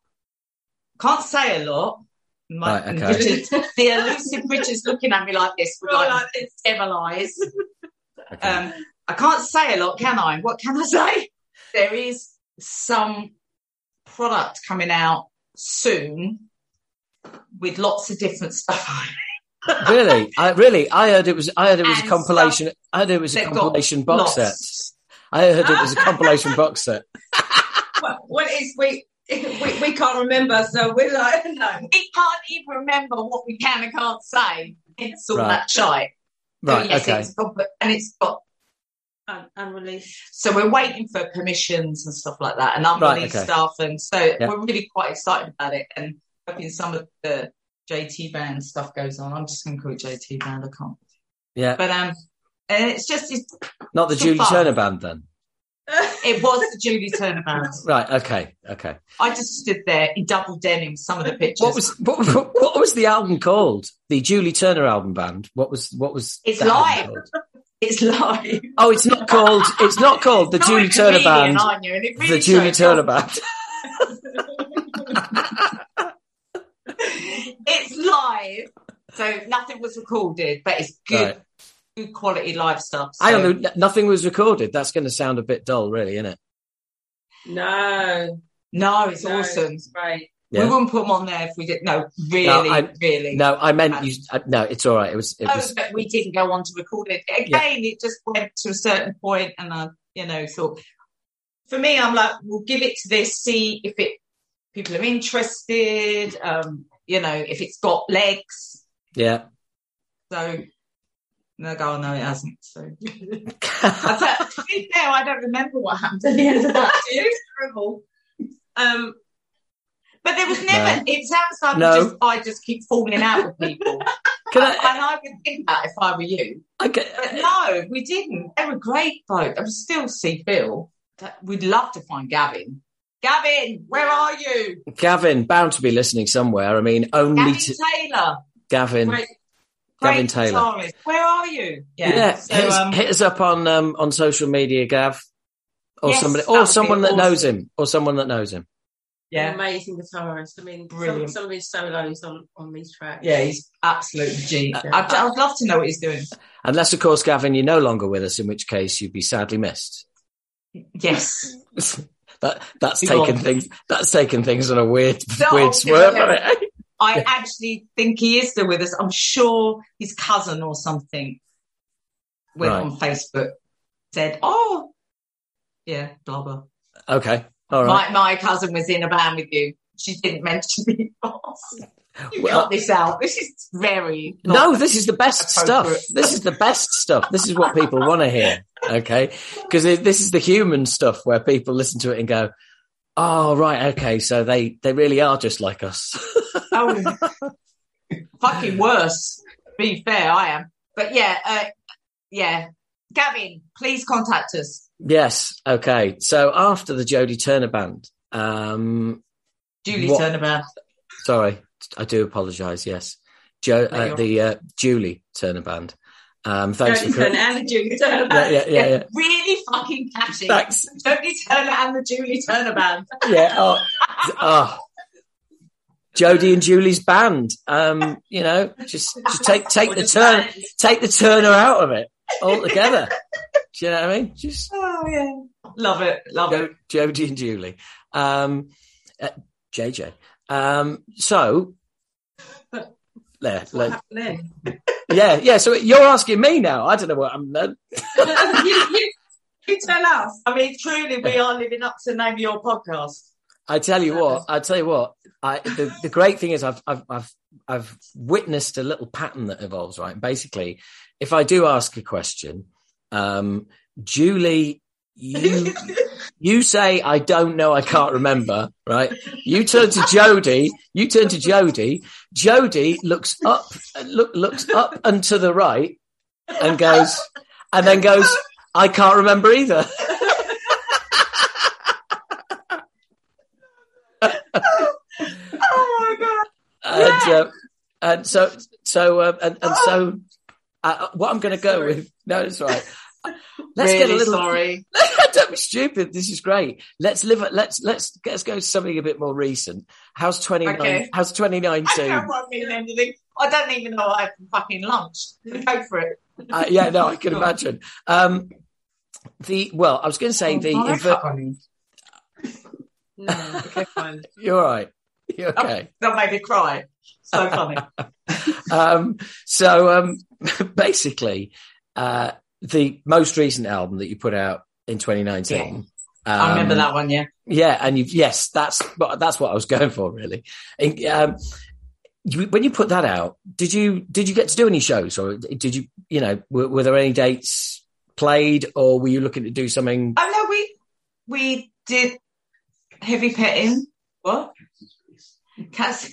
Can't say a lot. My, Right, okay. Richard- the elusive Richard's looking at me like this with like, like this. devil eyes. Okay. Um, I can't say a lot, can I? What can I say? There is some product coming out soon with lots of different stuff really, I really, I heard it was. I heard it was a compilation. I heard it was a compilation box set. I heard it was a compilation box set. Well, what is we, we we can't remember, so we're like no. We can't even remember what we can and can't say. It's all Right. that shite. So, Right. yes, okay. it's got, and it's got Un- unreleased. So we're waiting for permissions and stuff like that, and Right, unreleased okay. stuff, and so Yeah. we're really quite excited about it. And hoping some of the JT band stuff goes on. I'm just going to call it JT band. I can't. Yeah. But um, and it's just it's, Not the Julie far. Turner band then. It was the Julie Turner band. Right. Okay. Okay. I just stood there in double denim. Some of the pictures. What was what, what, was the album called? The Julie Turner album band. What was what was? It's live. It's live. Oh, it's not called. It's not called the Julie Turner band. aren't you? And it really The Julie Turner band. It's live. So nothing was recorded, but it's good, Right. Good quality live stuff. So. I don't know. Nothing was recorded. That's going to sound a bit dull, really, isn't it? no, No, it's no, awesome. It's great. Yeah. We wouldn't put them on there if we didn't. No, really, I- really. No, I meant you. Uh, no, it's all right. It was. It No, was. but we didn't go on to record it. Again, it just went to a certain point and I, you know, thought, for me, I'm like, we'll give it to this, see if it, people are interested, um, you know, if it's got legs. Yeah. So, and they go, oh, no, it hasn't. So, I thought, to be fair, I don't remember what happened at the end of that. Do you? Terrible. Um, But there was never, it sounds like No. just, I just keep falling out with people. Can and I? I would think that if I were you. I get, But no, we didn't. They were great folk. I would still see Phil. We'd love to find Gavin. Gavin, where are you? Gavin bound to be listening somewhere. I mean, only Gavin to Taylor. Gavin. Great, Gavin Taylor. guitarist. Where are you? Yeah, So, hit, us, um, hit us up on um, on social media, Gav, or Yes, somebody, or someone that awesome. knows him, or someone that knows him. yeah. amazing guitarist. I mean, some, Brilliant. some of his solos on, on these tracks. Yeah, he's absolutely G. Uh, I'd, I'd love to know what he's doing. Unless, of course, Gavin, you're no longer with us, in which case you'd be sadly missed. Yes. that that's Be taken gone. things. That's taken things on a weird, No, weird swerve. hasn't it? I actually think he is still with us. I'm sure his cousin or something went Right. on Facebook, said, oh, yeah, blah, blah. Okay, all right. My, my cousin was in a band with you. She didn't mention me. you Well- cut this out. This is very. No, this is the best stuff. This is the best stuff. This is what people want to hear. Okay, because this is the human stuff where people listen to it and go, "Oh, right, okay, so they they really are just like us." Oh, fucking worse. To be fair, I am. But yeah, uh, yeah. Gavin, please contact us. yes. Okay. So after the Jody Turner band, um, Julie What- Turner Band. sorry, I do apologise. Yes, jo- uh, the uh, Julie Turner band. Um, thanks Jody for Turner and the Julie Turner yeah, yeah, yeah, yeah. Really fucking catchy. Thanks. Julie Turner and the Julie Turner Band. yeah. Oh, oh. Jody and Julie's band. Um, you know, just, just take take the turn, take the Turner out of it altogether. Do you know what I mean? Just Oh yeah, love it, love it. Jo- Jody and Julie. Um, uh, JJ. Um, so. There, What let- happened then? Yeah, yeah. So you're asking me now. I don't know what I'm. You, you, you tell us. I mean, truly, we are living up to the name of your podcast. I tell you what. I tell you what. I the, the great thing is I've I've I've I've witnessed a little pattern that evolves. Right. Basically, if I do ask a question, um, Julie, you you say I don't know, I can't remember. Right. You turn to Jody, You turn to Jody, Jody looks up, look looks up and to the right, and goes, and then goes, I can't remember either. oh my god! and uh, and so so uh, and, and so uh, what I'm going to go Sorry. with no, it's right. Let's really get a little. sorry. Don't be stupid. This is great. Let's live. it. Let's let's let's go to something a bit more recent. How's twenty nine? Okay. How's twenty I don't nineteen? want me anything. I don't even know I had fucking lunch. Go for it. Uh, yeah, no, I can imagine. Um, the well, I was going to say the. Oh, inver- that's. No, okay, fine. you're right. You're okay. That made me cry. So funny. um, so um, basically, uh, the most recent album that you put out in 2019. I remember um, that one. Yeah. Yeah, and you've yes, that's that's what I was going for really. And, Um, you, when you put that out, did you did you get to do any shows, or did you you know were, were there any dates played, or were you looking to do something? Oh no, we we did Heavy Pettin. What? Cats.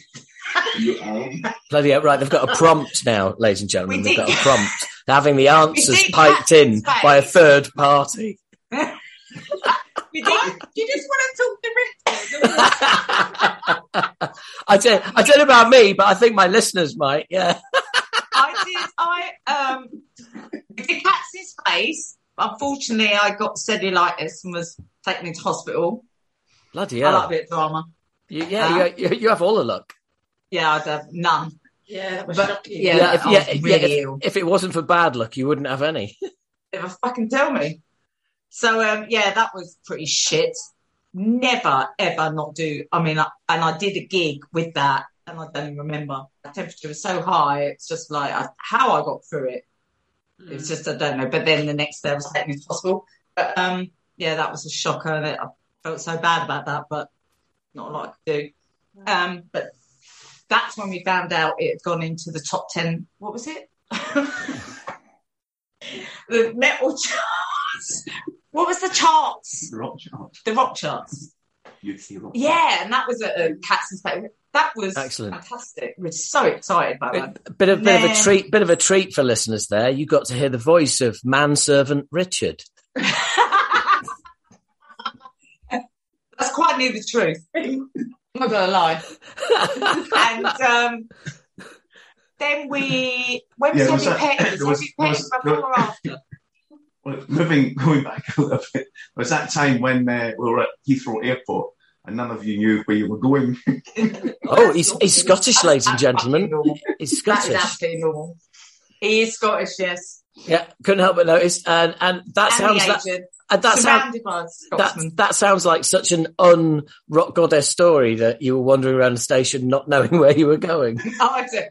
Bloody hell, right, they've got a prompt now, ladies and gentlemen. We They've did- got a prompt. They're having the answers piped in his face. by a third party. we did. You just want to talk the to I don't, I don't know about me, but I think my listeners might. Yeah. I did. I um. Did Cat's face. Unfortunately, I got cellulitis and was taken into hospital. Bloody I hell. like a bit of drama. You, yeah, Uh, you, you, you have all the luck. Yeah, I'd have none. Yeah, that was But- shocking. yeah. Yeah, if, yeah, was yeah, really if, if it wasn't for bad luck, you wouldn't have any. Never fucking tell me. So um, yeah, that was pretty shit. never ever not do. I mean, I, and I did a gig with that, and I don't even remember. The temperature was so high, it's just like I, how I got through it. It's just I don't know. But then the next day I was taking as possible. But um, yeah, that was a shocker. And I felt so bad about that, but not a lot I could do. Um, but that's when we found out it had gone into the top ten. What was it? the metal charts. What was the charts? The rock charts. The rock charts. You'd see rock. Yeah, and that was at uh, Cats and Spade. That was Excellent. fantastic. We're so excited about that. Bit, bit of bit of a treat, bit of a treat for listeners. There, you got to hear the voice of manservant Richard. That's quite near the truth. I'm not gonna lie. and um, then we when Yeah, was there was Heavy that- Pet? there Was was- Pet was- before or after? Well, moving, going back a little bit, was that time when uh, we were at Heathrow Airport and none of you knew where you were going? Oh, he's he's Scottish, ladies and gentlemen. fucking normal. He's That is Scottish. absolutely normal. He is Scottish, yes. Yeah, couldn't help but notice. And and that and sounds the that agent, and that sounds surrounded by that Scotsmen. that sounds like such an un rock goddess story that you were wandering around the station not knowing where you were going. Oh, I do.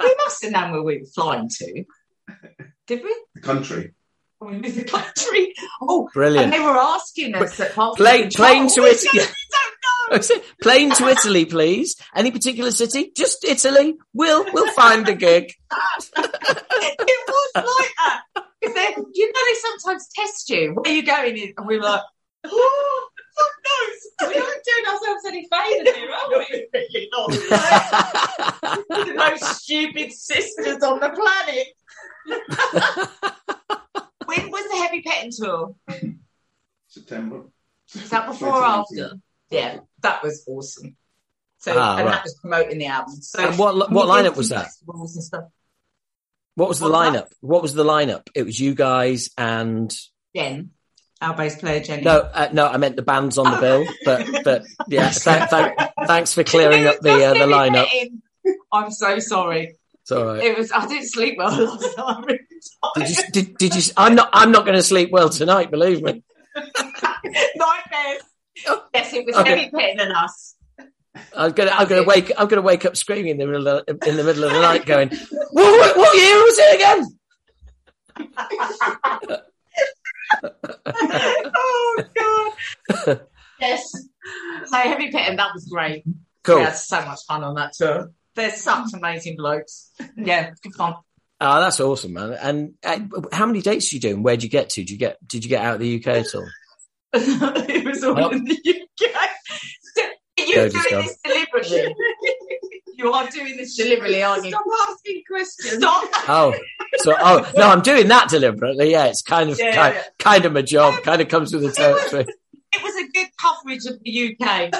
we must have known where we were flying to. Did we? The country. Oh, we moved the country. Oh, and Brilliant. they were asking us at parts Plane, plane to oh, it. Italy. Plane to Italy, please. Any particular city? Just Italy. We'll we'll find a gig. it was like that. 'Cause they, you know, they sometimes test you. Where are you going? in? And we were like, oh, fuck knows. We aren't doing ourselves any favours here, are we? Really not. The most stupid sisters on the planet. when was the Heavy Pettin tour? September. Was that before or after? Yeah, that was awesome. So, Ah, and right. that was promoting the album. So, And what what lineup was some that? And. What was the lineup? What was the lineup? It was you guys and Jen, our bass player, Jenny. no, uh, no, I meant the bands on the bill. But but yeah, th- th- thanks for clearing up the uh, the lineup. I'm so sorry. It's all right. It was. I didn't sleep well last night. I'm Did you? Did, did you? I'm not. I'm not going to sleep well tonight. Believe me. Nightmares. Yes, it was Okay. Heavy Pettin than us. I'm gonna. I'm gonna wake. I'm gonna wake up screaming in the middle of, in the middle of the night, going, "What, what, what year was it again?" oh God. yes. So Heavy Pettin. That was great. Cool. We had so much fun on that tour. They're such amazing blokes. Yeah, good fun. Oh, that's awesome, man. And uh, how many dates did you do? And where did you get to? Did you get? Did you get out of the UK at all? it was all Oh. in the UK. Are you Go, doing Disco. this deliberately? you are doing this deliberately, aren't you? Stop asking questions. Stop. Oh, so oh no, I'm doing that deliberately. Yeah, it's kind of Yeah, kind, yeah. kind of my job. Kind of comes with the territory, It was a good coverage of the UK.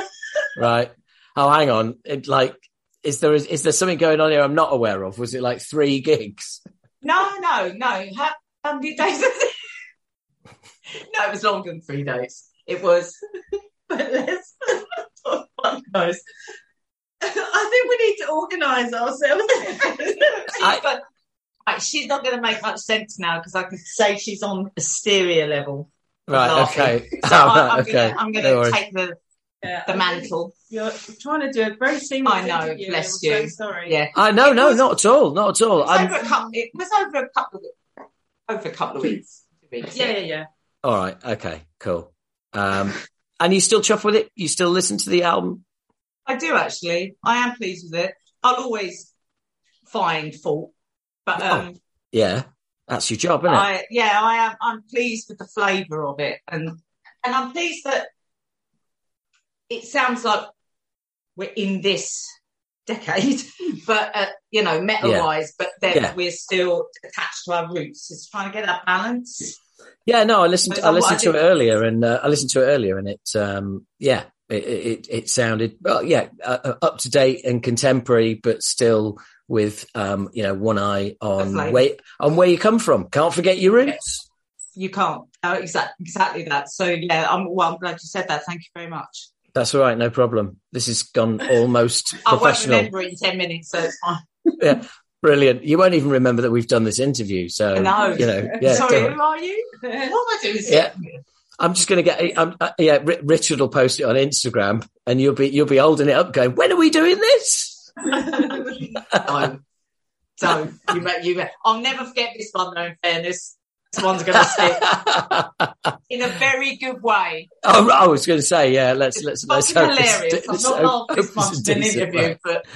right? Oh, hang on. It like is there is there something going on here I'm not aware of? Was it like three gigs? No, no, no. How, how many days was it? no, it was longer than three days. It was. But let's fuck knows. I think we need to organise ourselves. I- But, right, she's not going to make much sense now because I could say she's on hysteria level. Right. Laughing. Okay. So Oh, I, right, I'm okay. gonna, I'm No going to worries. take the, Yeah, the mantle. You're trying to do a very seamless I know, interview. bless I'm you. So sorry. Yeah. I no It no was- not at all not at all. It was, I'm over a couple, it was over a couple of over a couple of weeks. weeks Yeah, yeah, yeah. all right. Okay. Cool. Um, and you still chuff with it? You still listen to the album? I do actually. I am pleased with it. I'll always find fault, but um, Yeah, that's your job, isn't it? I yeah, I am. I'm pleased with the flavour of it, and and I'm pleased that it sounds like we're in this decade, but uh, you know, metal wise, but then Yeah. we're still attached to our roots. It's trying to get that balance. Yeah, no, I listened. But I listened to it earlier, and uh, I listened to it earlier, and it, um, yeah, it, it it sounded well, yeah, uh, uh, up to date and contemporary, but still with um, you know, one eye on where on where you come from. Can't forget your roots. You can't. Oh, exactly, exactly that. So yeah, I'm well. I'm glad you said that. Thank you very much. That's all right, no problem. This has gone almost I won't remember it in ten minutes, so it's fine. Yeah, brilliant. You won't even remember that we've done this interview, so No. you know, yeah, Sorry, who are you? What am I doing? Yeah. I'm just going to get. Um, uh, yeah, R- Richard will post it on Instagram, and you'll be you'll be holding it up, going, "When are we doing this?" No. So you met, you met. I'll never forget this one though, in fairness. This one's going to stick in a very good way. Oh, I was going to say, yeah. Let's let's let's Fucking hope it's- hilarious. I've let's not hope laughed this much in an interview, one. but it's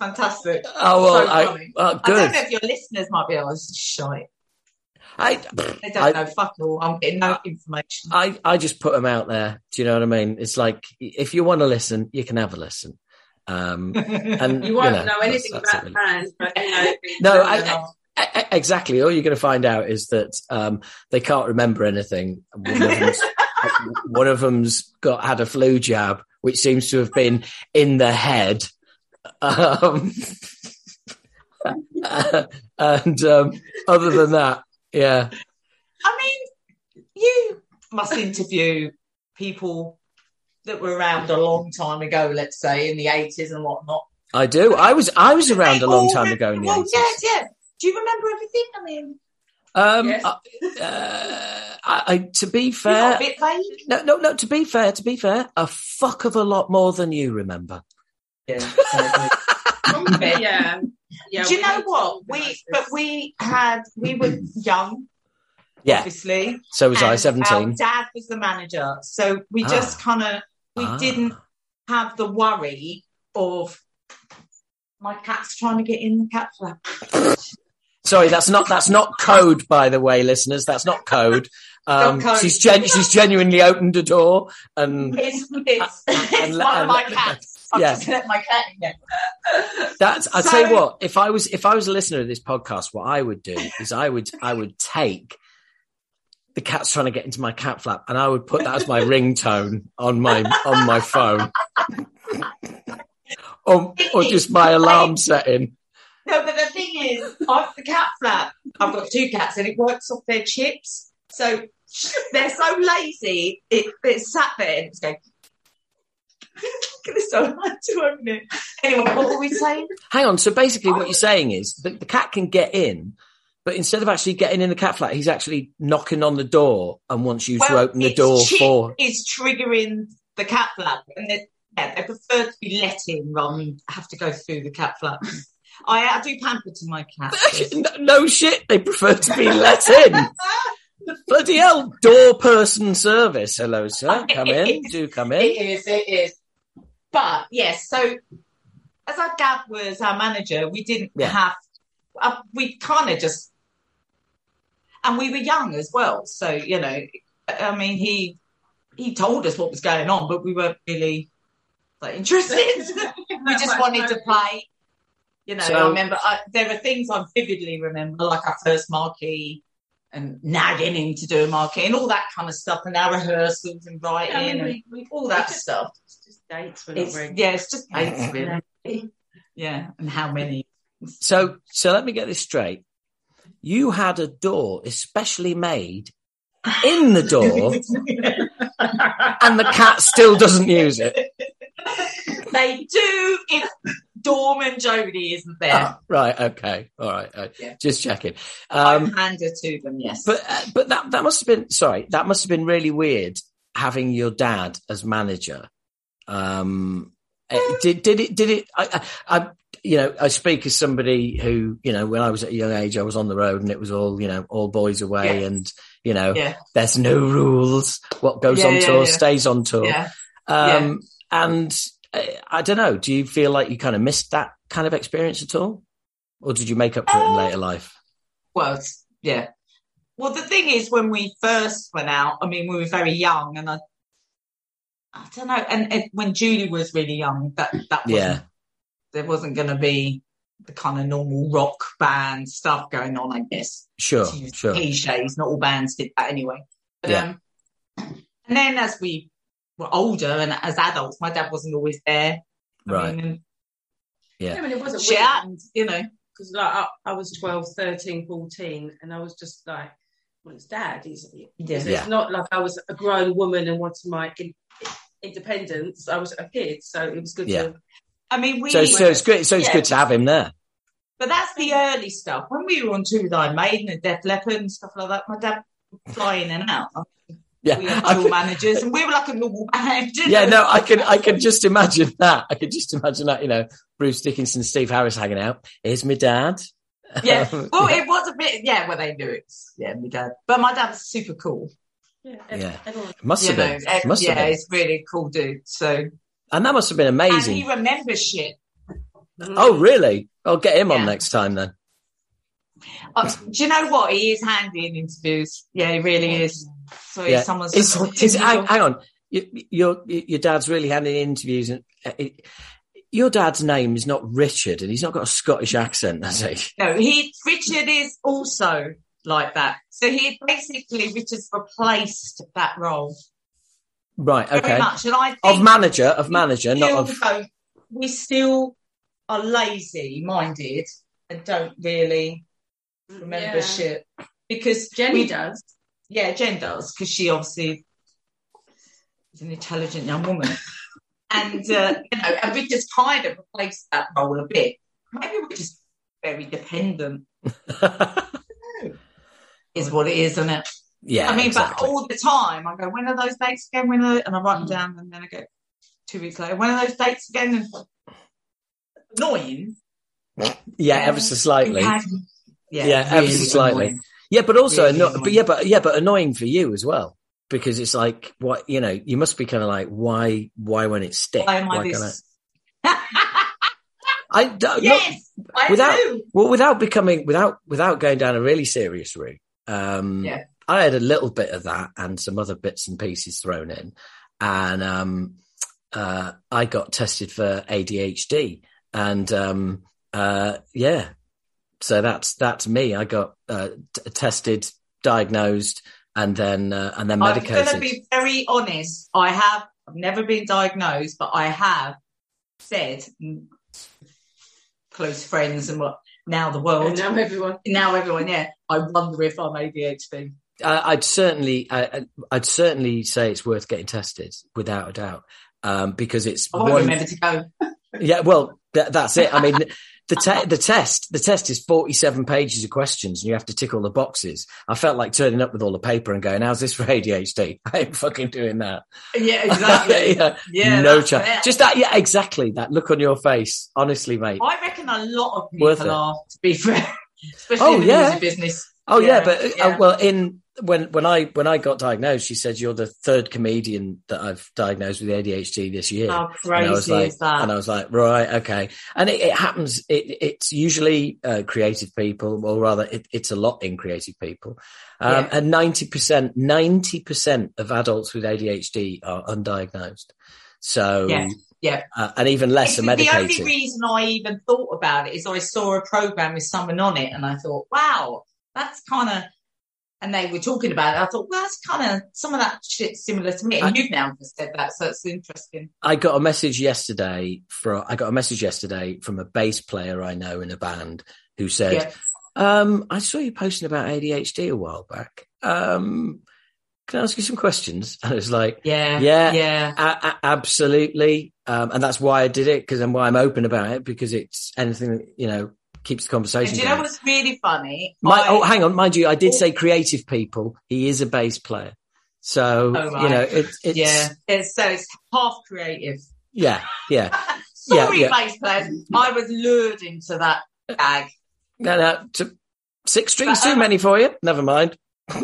fantastic. Oh well, So I, funny. oh, I don't know if your listeners might be able to shite. I, They don't I- know. Fuck all. I'm getting no information. I, I just put them out there. Do you know what I mean? It's like if you want to listen, you can have a listen. Um, and You won't know, know anything that's- that's about it, bands, but you know. No, you I- know. Exactly. All you're going to find out is that um, they can't remember anything. One of, them's, one of them's got had a flu jab, which seems to have been in the head. Um, and um, other than that, yeah, I mean, you must interview people that were around a long time ago, let's say in the 80s and whatnot. I do. I was I was around a long time ago in the well, 80s. yeah, yeah. Do you remember everything? I mean, Um, Yes. uh, uh, I, I, to be fair, a bit vague. no, no, no. To be fair, to be fair, a fuck of a lot more than you remember. Yeah. yeah. yeah. Do you know what? We but we had we were young, Yeah. obviously. So was I. and Our Seventeen. dad was the manager, so we Ah. just kind of we Ah. didn't have the worry of my cat's trying to get in the cat flap. Sorry, that's not that's not code, by the way, listeners. That's not code. Um, She's gen- she's genuinely opened a door, and It's it's, it's and- one of my and- cats. I've yeah. just let my cat in there. that's. I So- tell you what. If I was if I was a listener of this podcast, what I would do is I would I would take the cat's trying to get into my cat flap, and I would put that as my ringtone on my on my phone, or or just my alarm setting. No, but the thing is, I've the cat flap. I've got two cats, and it works off their chips. So they're so lazy. It it's sat there and it's going. It's so hard to open it. Anyway, what were we saying? Hang on. So basically, what you're saying is that the cat can get in, but instead of actually getting in the cat flat, he's actually knocking on the door and wants you to open the door for. is triggering the cat flap, and they, yeah, they prefer to be let in rather than have to go through the cat flap. I, I do pamper to my cat. no, no shit. They prefer to be let in. Bloody hell, door person service. Hello, sir. Come in. Do come in. is, it is. But yes, so as our dad was our manager, we didn't Yeah. have, uh, we kind of just, and we were young as well. So, you know, I mean, he, he told us what was going on, but we weren't really like, interested. we just wanted to play. You know, So- I remember I, there are things I vividly remember, like our first marquee and nagging him to do a marquee and all that kind of stuff, and our rehearsals and Yeah, I writing mean, and we, we, all that we just- stuff. It's just dates. We're not It's, very yeah, it's just dates, really. Yeah, and how many? So, so let me get this straight. You had a door especially made in the door, and the cat still doesn't use it. they do if Dorman Jody, isn't there. Ah, right. Okay. All right. uh, Yeah. Just checking. I Um, hand her to them, yes. but uh, but that that must have been sorry. That must have been really weird having your dad as manager. Um, uh, did did it did it? I, I, I you know I speak as somebody who you know when I was at a young age I was on the road and it was all you know all boys away Yeah. and you know yeah, there's no rules. What goes Yeah, on tour stays on tour. Um, and uh, I don't know. Do you feel like you kind of missed that kind of experience at all, or did you make up for it in Uh, later life? Well, yeah. Well, the thing is, when we first went out, I mean, we were very young, and I, I don't know. And, and when Julie was really young, that that wasn't, Yeah. there wasn't going to be the kind of normal rock band stuff going on. I guess. Sure, sure. cliches. Not all bands did that anyway. But, Yeah. um, and then as we were older and as adults, my dad wasn't always there. I Right. mean, and Yeah. I mean, it wasn't shit weird happened, you know. because like I, I was 12, 13, 14, and I was just like, well, it's dad. He's, Yeah. Yeah. It's not like I was a grown woman and wanted my in, independence. I was a kid, so it was good Yeah. to. I mean, we. So, so it's good. So it's Yeah. good to have him there. But that's the early stuff. When we were on tour with Iron Maiden and Def Leppard and stuff like that, my dad would fly in and out. Yeah, We had I dual managers, and we were like a normal band. yeah, know? no, I can, I can just imagine that. I could just imagine that. You know, Bruce Dickinson, Steve Harris hanging out. Here's my dad. Yeah. Well, it was a bit. Yeah, well, they knew it. Yeah, my dad. But my dad's super cool. Yeah, Yeah. everyone. Must have know, been. Must yeah, have been. he's really cool dude. So, And that must have been and amazing. he remembers shit. Oh, really? I'll get him on next time then. Uh, do you know what? He is handy in interviews. Yeah, he really is. So Yeah. someone's Is, just hang, hang on. You- Your your dad's really handy in interviews, and uh, it, your dad's name is not Richard, and he's not got a Scottish accent, has he? No, he Richard is also like that. So he basically Richard's replaced that role Right. very Okay. much, and I think Of manager, of manager, not of. don't- we still are lazy minded and don't really remember Yeah. shit because Jenny we- does. Yeah, Jen does because she obviously is an intelligent young woman, and uh, you know, and we just kind of replaced that role a bit. Maybe we're just very dependent, is what it is, isn't it? yeah. I mean, exactly. but all the time I go, when are those dates again? When are? And I write them down, and then I go two weeks later, when are those dates again? And annoying. yeah, ever so slightly. Yeah, Yeah, ever so slightly. annoying. Yeah, but also, Really anno- but yeah, but yeah, but annoying for you as well because it's like what you know. You must be kind of like, why, why when it sticks? Why am I can't this? I don't, yes, I without- do. Well, without becoming, without, without going down a really serious route, um, Yeah. I had a little bit of that and some other bits and pieces thrown in. And, um, uh, I got tested for ADHD and, um, uh, yeah. So that's, that's me. I got, uh, t- tested, diagnosed and then, uh, and then medication. I'm going to be very honest. I have I've never been diagnosed, but I have said mm, close friends and what now the And world now everyone. now everyone. Yeah, I wonder if I'm ADHD. I- I'd certainly, I, I'd certainly say it's worth getting tested without a doubt. Um, because it's I won't one, remember to go. Yeah, well, th- that's it. I mean, the te- the test the test is forty seven pages of questions, and you have to tick all the boxes. I felt like turning up with all the paper and going, "How's this for ADHD?" I ain't fucking doing that. Yeah, exactly. yeah, Yeah, no chance. Just that, yeah, exactly. That look on your face, honestly, mate. I reckon a lot of Worth people it. are, to be fair, especially Oh, in the yeah. business. Oh yeah, Yeah, but uh, well, in when when I when I got diagnosed, she said you're the third comedian that I've diagnosed with ADHD this year. How And I was crazy like, is that? and I was like, right, okay. And it, it happens. It, it's usually uh, creative people, or rather, it, it's a lot in creative people. Um, Yeah. And ninety percent, ninety percent of adults with ADHD are undiagnosed. So, Yeah, yeah. uh, and even less are It's the only reason I even thought about it is I saw a program with someone on it, and I thought, wow, that's kind of. And they were talking about it. I thought, well, that's kind of some of that shit similar to me. And you've now just said that, so it's interesting. I got a message yesterday from I got a message yesterday from a bass player I know in a band who said, Yeah. Um, I saw you posting about ADHD a while back. Um, can I ask you some questions? And it was like, Yeah, Yeah. yeah. a- a- absolutely. Um, and that's why I did it because and why I'm open about it because it's anything that, you know, keeps the And conversation do you know going. what's really funny? My, I- oh, hang on. Mind you, I did say creative people. He is a bass player. So, Oh, right. you know, it, it's, yeah, it's, so it's half creative. yeah, yeah. Sorry, Yeah, bass players. I was lured into that gag. No, no, to, six strings But, too um, many for you. Never mind.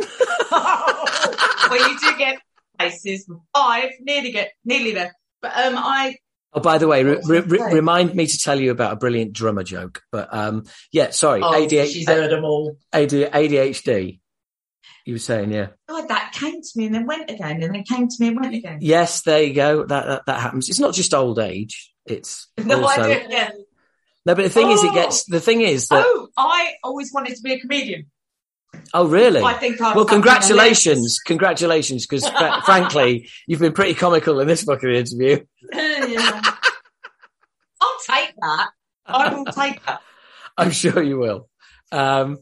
well, you do get places five, nearly get nearly there. But um, I Oh, by the way, re- What was I re- re- remind me to tell you about a brilliant drummer joke. But um, yeah, sorry, oh, ADHD, she's heard them all. ADHD. You were saying, yeah. God, that came to me and then went again, and then came to me and went again. Yes, there you go. That that, that happens. It's not just old age. It's No, also I do. Yeah. no. But the thing is, it Oh. gets the thing is that Oh, I always wanted to be a comedian. Oh really? I think I've Well, congratulations, congratulations, because frankly, you've been pretty comical in this fucking interview. yeah. I'll take that. I will take that. I'm sure you will. Um,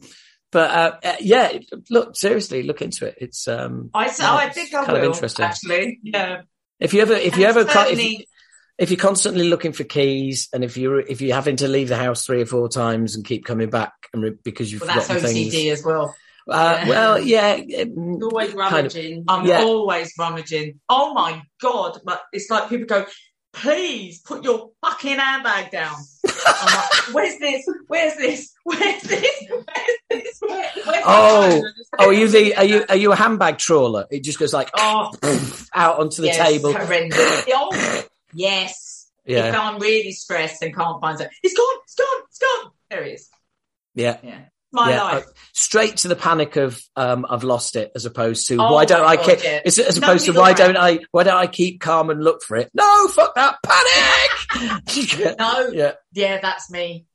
but uh, uh, yeah, look seriously, look into it. It's um, I, s- Yeah, I think I kind of interesting. Actually, yeah. if you ever, if you ever, if, if you're constantly looking for keys, and if you're if you're having to leave the house three or four times and keep coming back, and re- because you've well, that's forgotten OCD things, as well. Uh, Yeah. well, yeah. always Kind of. rummaging. I'm Yeah. always rummaging. Oh my god! But it's like people go, "Please put your fucking handbag down." I'm like, "Where's this? Where's this? Where's this? Where's this? Where, where's Oh. phone?" Oh, are you the? Are you? Are you a handbag trawler? It just goes like Oh, out onto the yes, table. Horrendous. Yes. If I'm really stressed and can't find it, it's gone. It's gone. It's gone. There it is. yeah. Yeah, my Yeah, life. Straight to the panic of um, I've lost it, as opposed to Oh why don't I keep? yeah. As, as No opposed to why ground. don't I? Why don't I keep calm and look for it? No, fuck that panic. No, yeah, yeah, that's me.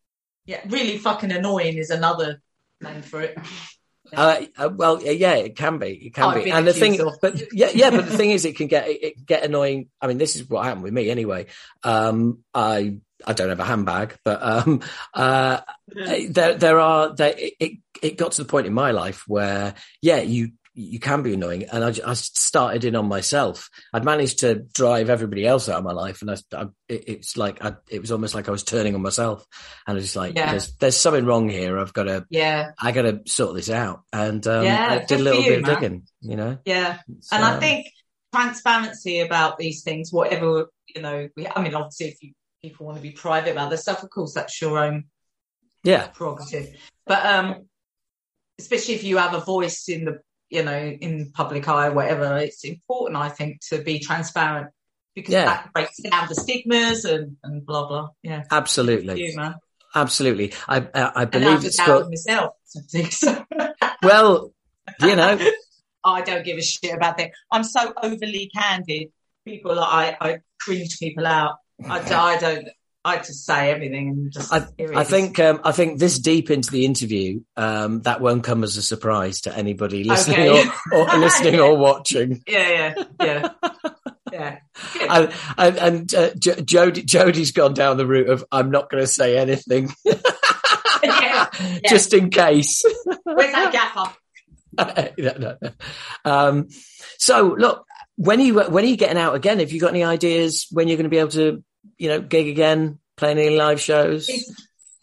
Yeah, really fucking annoying is another name for it. Uh, uh, well, yeah, it can be, it can I've be. And the thing, but yeah, yeah, but the thing is, it can get it, can get annoying. I mean, this is what happened with me anyway. Um, I I don't have a handbag, but um, uh, there there are there, it it got to the point in my life where yeah, you you can be annoying, and I started in on myself. I'd managed to drive everybody else out of my life, and I, I it, it's like I, it was almost like I was turning on myself, and I was like, Yeah. there's there's something wrong here. I've got to Yeah, I got to sort this out, and um, Yeah, I did a little you, bit of digging, you know. yeah. So, And I think transparency about these things, whatever you know, we, I mean, obviously, if you people want to be private about this stuff, of course, that's your own yeah, prerogative. But um, especially if you have a voice in the, you know, in public eye, whatever, it's important, I think, to be transparent because Yeah. that breaks down the stigmas and, and blah blah. Yeah, absolutely, man. absolutely. I I, I believe it's got myself. So well, you know, I don't give a shit about that. I'm so overly candid. People, I, I cringe people out. I, I don't. I just say everything and just. it I think um, I think this deep into the interview, um, that won't come as a surprise to anybody listening Okay. or, or listening or watching. Yeah, yeah, yeah, yeah. And, uh, Jo- Jody, Jody's gone down the route of I'm not going to say anything, yeah. just in case. Where's that gaffer? no, no, no. Um, so look, when are you when are you getting out again? Have you got any ideas when you're going to be able to, you know, gig again, playing any live shows? He's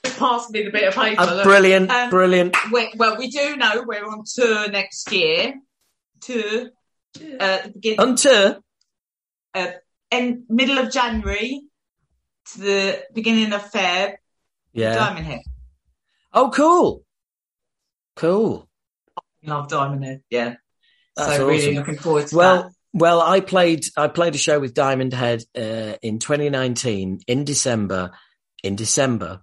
passed me the bit of paper. Uh, look. brilliant, Um, brilliant. Well, we do know we're on tour next year. Tour. Uh, the begin- On tour. in middle of January to the beginning of Feb. Yeah. Diamond Head. Oh, cool. Cool. Love Diamond Head. Yeah. That's so really looking forward to Well, well, I played I played a show with Diamond Head uh, in 2019 in December. In December.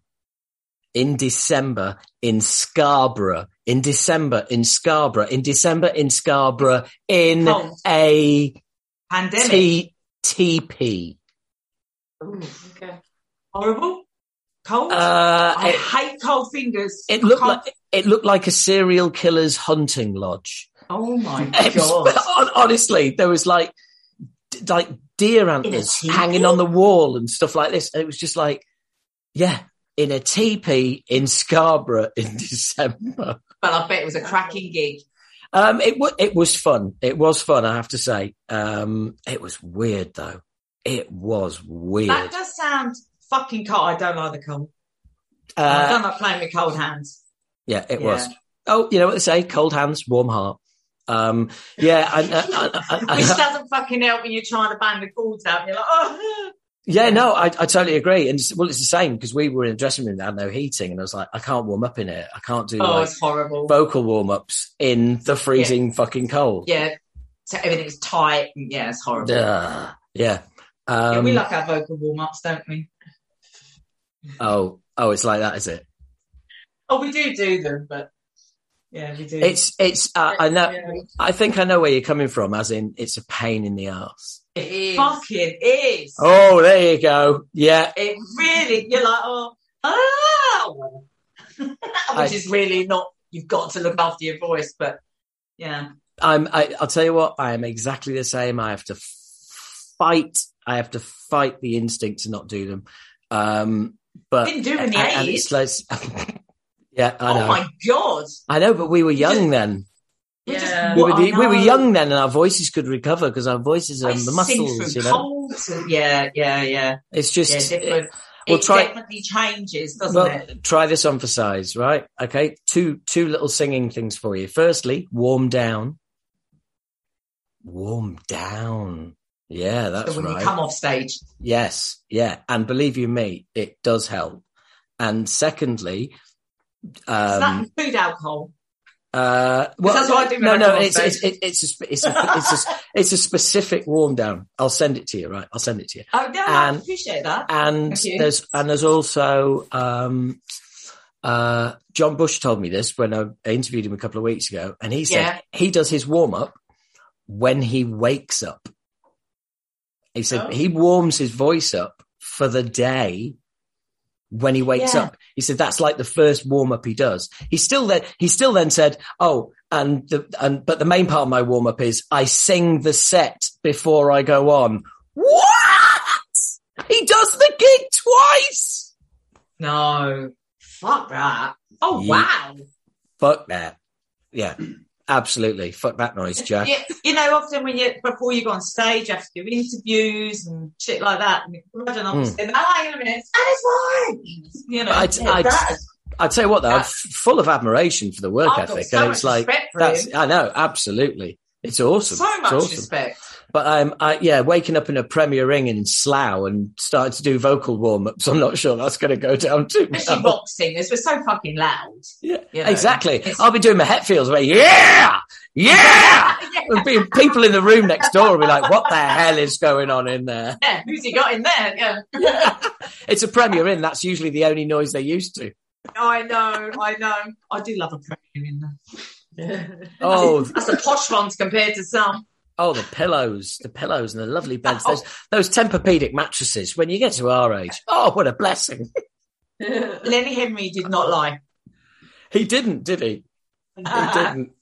In December in Scarborough. In December in Scarborough. In December in Scarborough. In Cold. a. Pandemic. T TP. Ooh, okay. Horrible. Cold. Uh, I it, hate cold fingers. it looked Can't- like it looked like a serial killer's hunting lodge. Oh my was- god. honestly, there was like d- like deer antlers hanging on the wall and stuff like this. It was just like, yeah, in a teepee in Scarborough in December. But I bet it was a cracking gig. Um, it wa it was fun. It was fun, I have to say. Um, it was weird though. It was weird. That does sound fucking cold. I don't like the cold. I Uh, don't like playing with cold hands. yeah, it Yeah. was. Oh, you know what they say? Cold hands, warm heart. Um, yeah, I, I, I, Which doesn't fucking help when you're trying to bang the chords out. You're like, oh. Yeah, no, I, I totally agree. And well, it's the same because we were in a dressing room that had no heating, and I was like, I can't warm up in it. I can't do Oh, like it's horrible. vocal warm ups in the freezing fucking cold. yeah. So everything's tight. Yeah, it's horrible. Duh. Yeah. Yeah, Um, we like our vocal warm ups, don't we? oh, oh, it's like that, is it? Oh, we do do them, but yeah, we do. It's, it's, uh, I know, Yeah. I think I know where you're coming from, as in it's a pain in the ass. It is. fucking is. Oh, there you go. Yeah. It really, you're like, oh, oh. I- which is really not. You've got to look after your voice, but yeah, I'm, I, I'll tell you what, I am exactly the same. I have to fight. I have to fight the instinct to not do them. Um, but didn't do it in the and eighties. it's like, yeah, I Oh know. my god! I know, but we were young just- then. We just- Yeah. We were, the, we were young then, and our voices could recover because our voices are I the sing muscles. You know, colds and- Yeah, yeah, yeah, it's yeah. just. Different. Well, it try- definitely changes, doesn't Well, it? try this on for size, right? Okay, two two little singing things for you. Firstly, warm down. Warm down. Yeah, that's So when right. you come off stage, Yes, yeah, and believe you me, it does help. And secondly, is that um, food alcohol? uh, well, that's what I do no, no, it's it's, it's a it's a, it's a it's a specific warm down. I'll send it to you, right? I'll send it to you. Oh I and- appreciate that. and there's and there's also um uh John Bush told me this when I interviewed him a couple of weeks ago, and he said Yeah. he does his warm up when he wakes up. He said Oh. he warms his voice up for the day when he wakes Yeah. up. He said that's like the first warm up he does. He still then he still then said, "Oh, and the and but the main part of my warm up is I sing the set before I go on." What? He does the gig twice. No, fuck that. Oh wow. Fuck that. Yeah, absolutely. Fuck that noise, Jack. You, you know, often when you before you go on stage, you have to do interviews and shit like that. And imagine I'm Mm. saying, "Oh, hang on a minute, satisfying." You know, I'd- yeah, I'd- that- I tell you what, though, I'm full of admiration for the work I've ethic, so and it's like for that's. him. I know, absolutely. It's awesome. so much awesome. respect. But um, I, yeah, waking up in a Premier Inn in Slough and starting to do vocal warm ups, I'm not sure that's going to go down too much. Especially well. rock singers, we're so fucking loud. Yeah, you know, exactly. it's- I'll be doing my Hetfields way. Yeah, yeah. There'll be people in the room next door will be like, "What the hell is going on in there?" Yeah, who's he got in there? Yeah. Yeah. it's a Premier Inn. That's usually the only noise they're used to. I know, I know. I do love a Premier Inn there. Oh, That's a posh ones compared to some. Oh, the pillows, the pillows, and the lovely beds. Oh. Those those Tempur-Pedic mattresses. When you get to our age, oh, what a blessing. Lenny Henry did not lie. He didn't, did he? He didn't.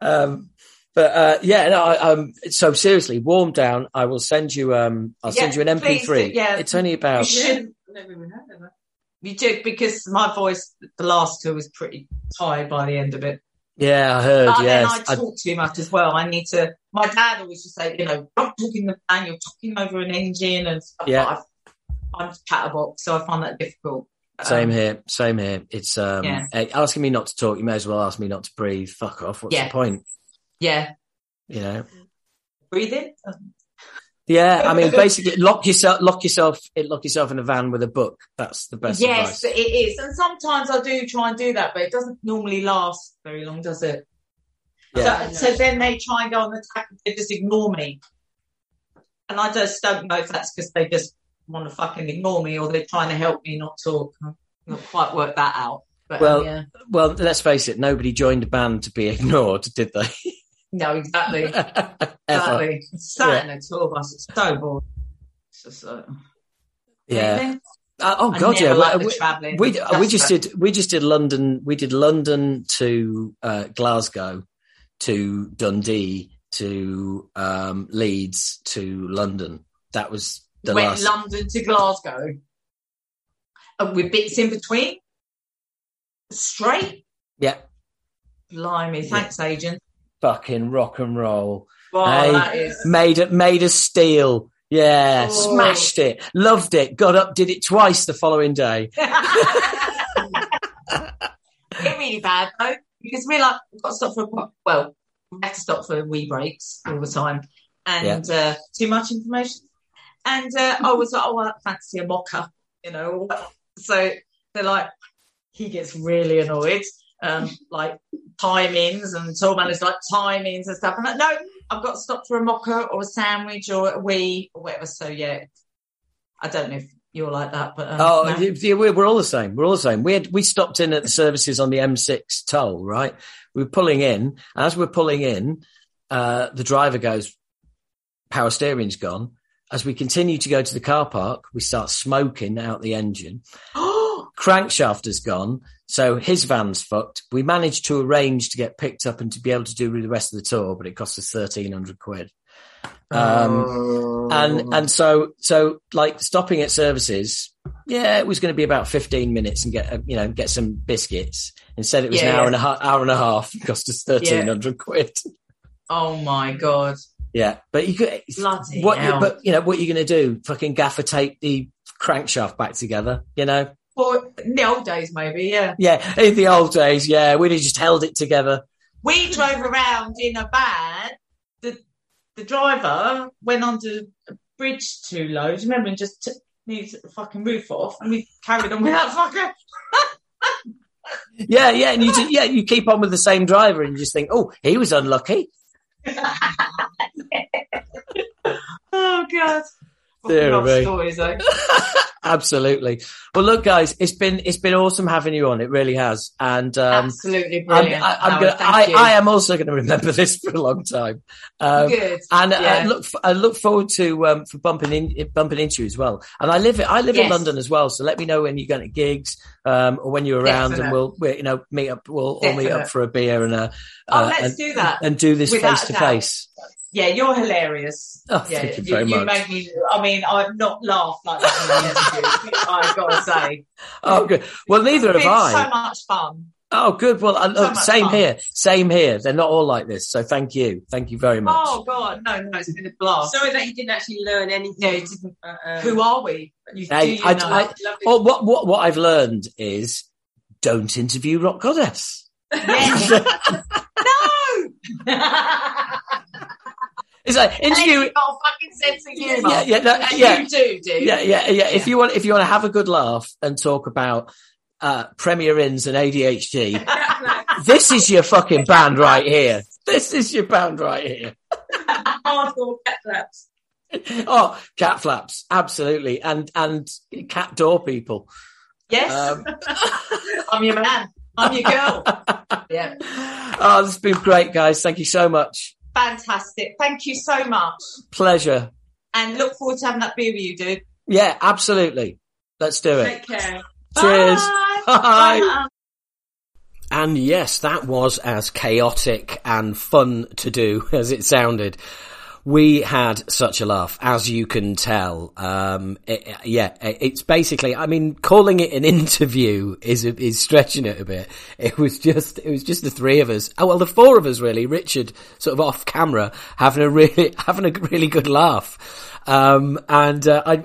Um, but uh, yeah, no. I, um, so seriously, warm down. I will send you. Um, I'll send you an MP3. do, yeah. It's only about. should. Never even heard of that. You did because my voice, the last two, was pretty tired by the end of it. Yeah, I heard. But then yes, I I- talk too much as well. I need to. My dad always used to say, you know, don't talk in the fan. You're talking over an engine and stuff. Yeah. I've, I'm chatterbox, so I find that difficult. Same Um, here. Same here. It's um, Yeah. asking me not to talk. You may as well ask me not to breathe. Fuck off. What's Yeah. the point? Yeah, You know. breathe in. Yeah, I mean, basically, lock yourself, lock yourself, lock yourself in a van with a book. That's the best Yes, advice. it is. And sometimes I do try and do that, but it doesn't normally last very long, does it? Yeah. So, so then they try and go on the attack and they just ignore me. And I just don't know if that's because they just want to fucking ignore me or they're trying to help me not talk. I've not quite worked that out. But um, Well, yeah. Well, let's face it. Nobody joined a band to be ignored, did they? No, exactly. Exactly. Sat in a tour bus. It's so boring. It's just like, Yeah. Anything? Uh, oh I God, yeah. liked We- we That's we just did we just did London. We did London to uh, Glasgow, to Dundee, to um, Leeds, to London. That was the went last. London to Glasgow, and with bits in between. Straight, yeah, blimey! Thanks, agent. Fucking rock and roll. Wow, Hey, that is. Made it, made of steel. Yeah, Oh. smashed it, loved it, got up, did it twice the following day. Get really bad though, because we're like we've got to stop for a well, we have to stop for wee breaks all the time, and uh, too much information. And uh, I was like, oh, I fancy a mocha, you know. So they're like, he gets really annoyed, um, like timings, and Tallman managers like timings and stuff. I'm like, no, I've got to stop for a mocha or a sandwich or a wee or whatever. So yeah, I don't know if you're like that, but um, Oh, no. yeah, we're, all the same. We're all the same. We had, we stopped in at the services on the M6 toll, right? We're pulling in. As we're pulling in, uh, the driver goes, power steering's gone. As we continue to go to the car park, we start smoking out the engine. Crankshaft has gone. So his van's fucked. We managed to arrange to get picked up and to be able to do the rest of the tour, but it cost us 1300 quid. Um, and and so so like stopping at services yeah it was going to be about 15 minutes and get uh, you know get some biscuits instead it was Yeah, an hour yeah. and a half hour and a half it cost us 1300 quid oh my god. yeah but you could Bloody what you, hell. but you know what you're going to do fucking gaffer tape the crankshaft back together, you know? Or in the old days, maybe, yeah. Yeah, in the old days, yeah, we'd have just held it together. We drove around in a van. The the driver went under a bridge too low. Do you remember? And just took the fucking roof off, and we carried on with that fucker. Yeah, yeah, and you just, yeah, you keep on with the same driver and you just think, oh, he was unlucky. Oh god. Me. stories, eh? Absolutely. Well, look, guys, it's been it's been awesome having you on. It really has, and um, Absolutely I'm, brilliant. I, I'm Howard, gonna, I. I am also going to remember this for a long time. Um, Good. And I look, I look forward to um, for bumping in, bumping into you as well. And I live, I live in London as well. So let me know when you're going to gigs, um, or when you're around, and we'll, we you know, meet up. We'll all meet up for a beer and a, Oh, uh, let's and, do that. and do this face to face. Yeah, you're hilarious. Oh, yeah, thank you very you much. made me. I mean, I've not laughed like that in an interview. I've got to say, Oh, good. Well, neither it's have been I. so much fun. Oh, good. Well, I, So same fun. here. Same here. They're not all like this. So thank you. Thank you very much. Oh God, no, no, it's been a blast. Sorry that you didn't actually learn anything. No, you didn't. Uh, um, Who are we? You, Hey, do you I- know? I- lovely- Oh, what, what, what I've learned is don't interview Rock Goddess. Yeah. no. It's like interview. Got fucking sense of humour. Yeah, yeah, no, yeah, You do, dude. yeah, yeah, yeah. If you want, if you want to have a good laugh and talk about uh, Premier Inns and ADHD, this is your fucking band right here. This is your band right here. hardcore cat flaps. Oh, cat flaps, absolutely, and and cat door people. Yes, Um, I'm your man. I'm your girl. yeah, oh, this has been great, guys. Thank you so much. Fantastic. Thank you so much, Pleasure. and look forward to having that beer with you, dude. Yeah, absolutely. Let's do it. Take care. Cheers. Bye. Bye. Bye. And yes, that was as chaotic and fun to do as it sounded. We had such a laugh, as you can tell. Um, it, yeah, it- it's basically, I mean, calling it an interview is, is stretching it a bit. It was just, it was just the three of us. Oh, well, the four of us really. Richard sort of off camera having a really, having a really good laugh. Um, and, uh, I,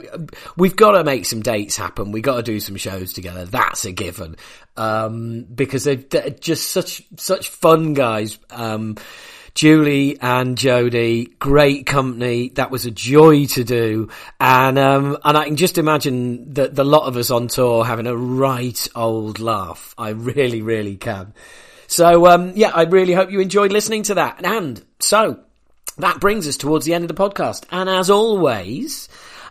we've got to make some dates happen. We got to do some shows together. That's a given. Um, because they're, they're just such, such fun guys. Um, Julie and Jody, great company. That was a joy to do. And, um, and I can just imagine the, the lot of us on tour having a right old laugh. I really, really can. So, um, yeah, I really hope you enjoyed listening to that. And so that brings us towards the end of the podcast. And as always,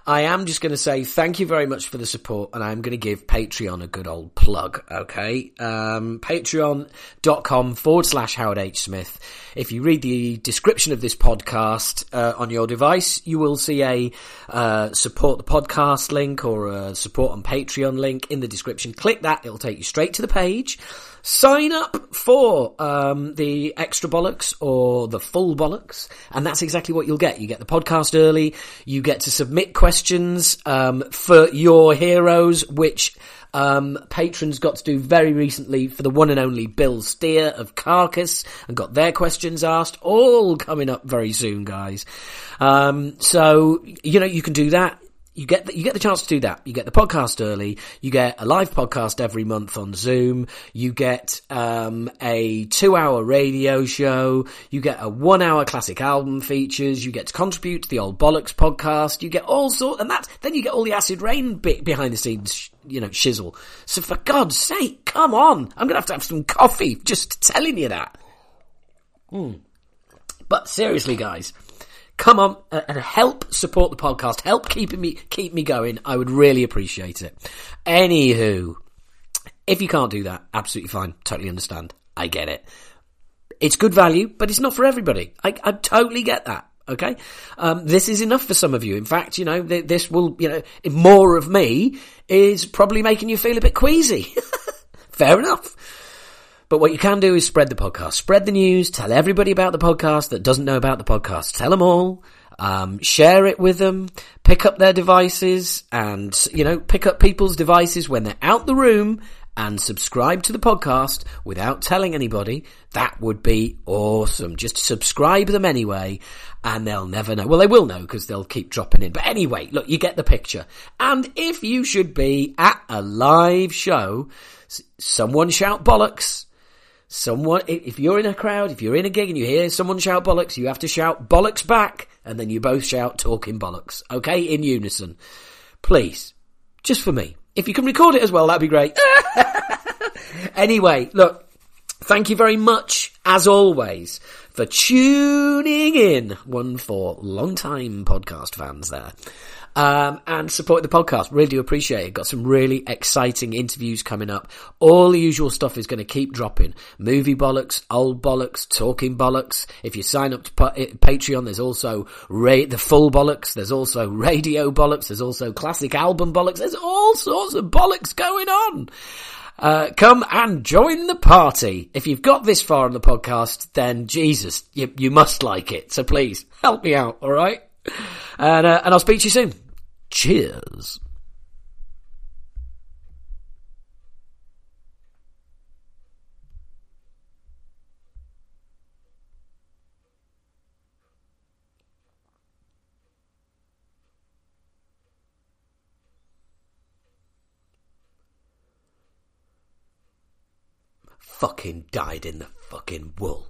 I am just going to say thank you very much for the support and I'm going to give Patreon a good old plug. Okay. Um, patreon.com forward slash Howard H. Smith. If you read the description of this podcast, uh, on your device, you will see a, uh, support the podcast link or a support on Patreon link in the description. Click that. It'll take you straight to the page sign up for um, the extra bollocks or the full bollocks, and that's exactly what you'll get. You get the podcast early. You get to submit questions um, for your heroes, which um, patrons got to do very recently for the one and only Bill Steer of Carcass, and got their questions asked. All coming up very soon, guys. Um, so you know you can do that you get the, you get the chance to do that. You get the podcast early. You get a live podcast every month on Zoom. You get um, a two-hour radio show. You get a one-hour classic album features. You get to contribute to the Old Bollocks podcast. You get all sort, and that then you get all the Acid Reign bit behind the scenes, you know, shizzle. So for God's sake, come on! I'm gonna have to have some coffee just telling you that. Hmm. But seriously, guys come on uh, and help support the podcast, help keep me keep me going. I would really appreciate it. Anywho, if you can't do that, absolutely fine. Totally understand. I get it. It's good value, but it's not for everybody. I, I totally get that. Okay, um, this is enough for some of you. In fact, you know, th- this will, you know, more of me is probably making you feel a bit queasy. Fair enough. But what you can do is spread the podcast, spread the news, tell everybody about the podcast that doesn't know about the podcast. Tell them all. Um, share it with them. Pick up their devices and, you know, pick up people's devices when they're out the room and subscribe to the podcast without telling anybody, that would be awesome. Just subscribe them anyway and they'll never know. Well, they will know because they'll keep dropping in. But anyway, look, you get the picture. And if you should be at a live show, someone shout bollocks. Someone, if you're in a crowd, if you're in a gig and you hear someone shout bollocks, you have to shout bollocks back and then you both shout talking bollocks. Okay? In unison. Please. Just for me. If you can record it as well, that'd be great. anyway, look, thank you very much, as always, for tuning in. One for long time podcast fans there. Um, and support the podcast. Really do appreciate it. Got some really exciting interviews coming up. All the usual stuff is going to keep dropping. Movie bollocks, old bollocks, talking bollocks. If you sign up to Patreon, there's also ra- the full bollocks. There's also radio bollocks. There's also classic album bollocks. There's all sorts of bollocks going on. Uh, come and join the party. If you've got this far on the podcast, then Jesus, you, you must like it. So please help me out. All right. And, uh, and I'll speak to you soon. Cheers. Fucking died in the fucking wool.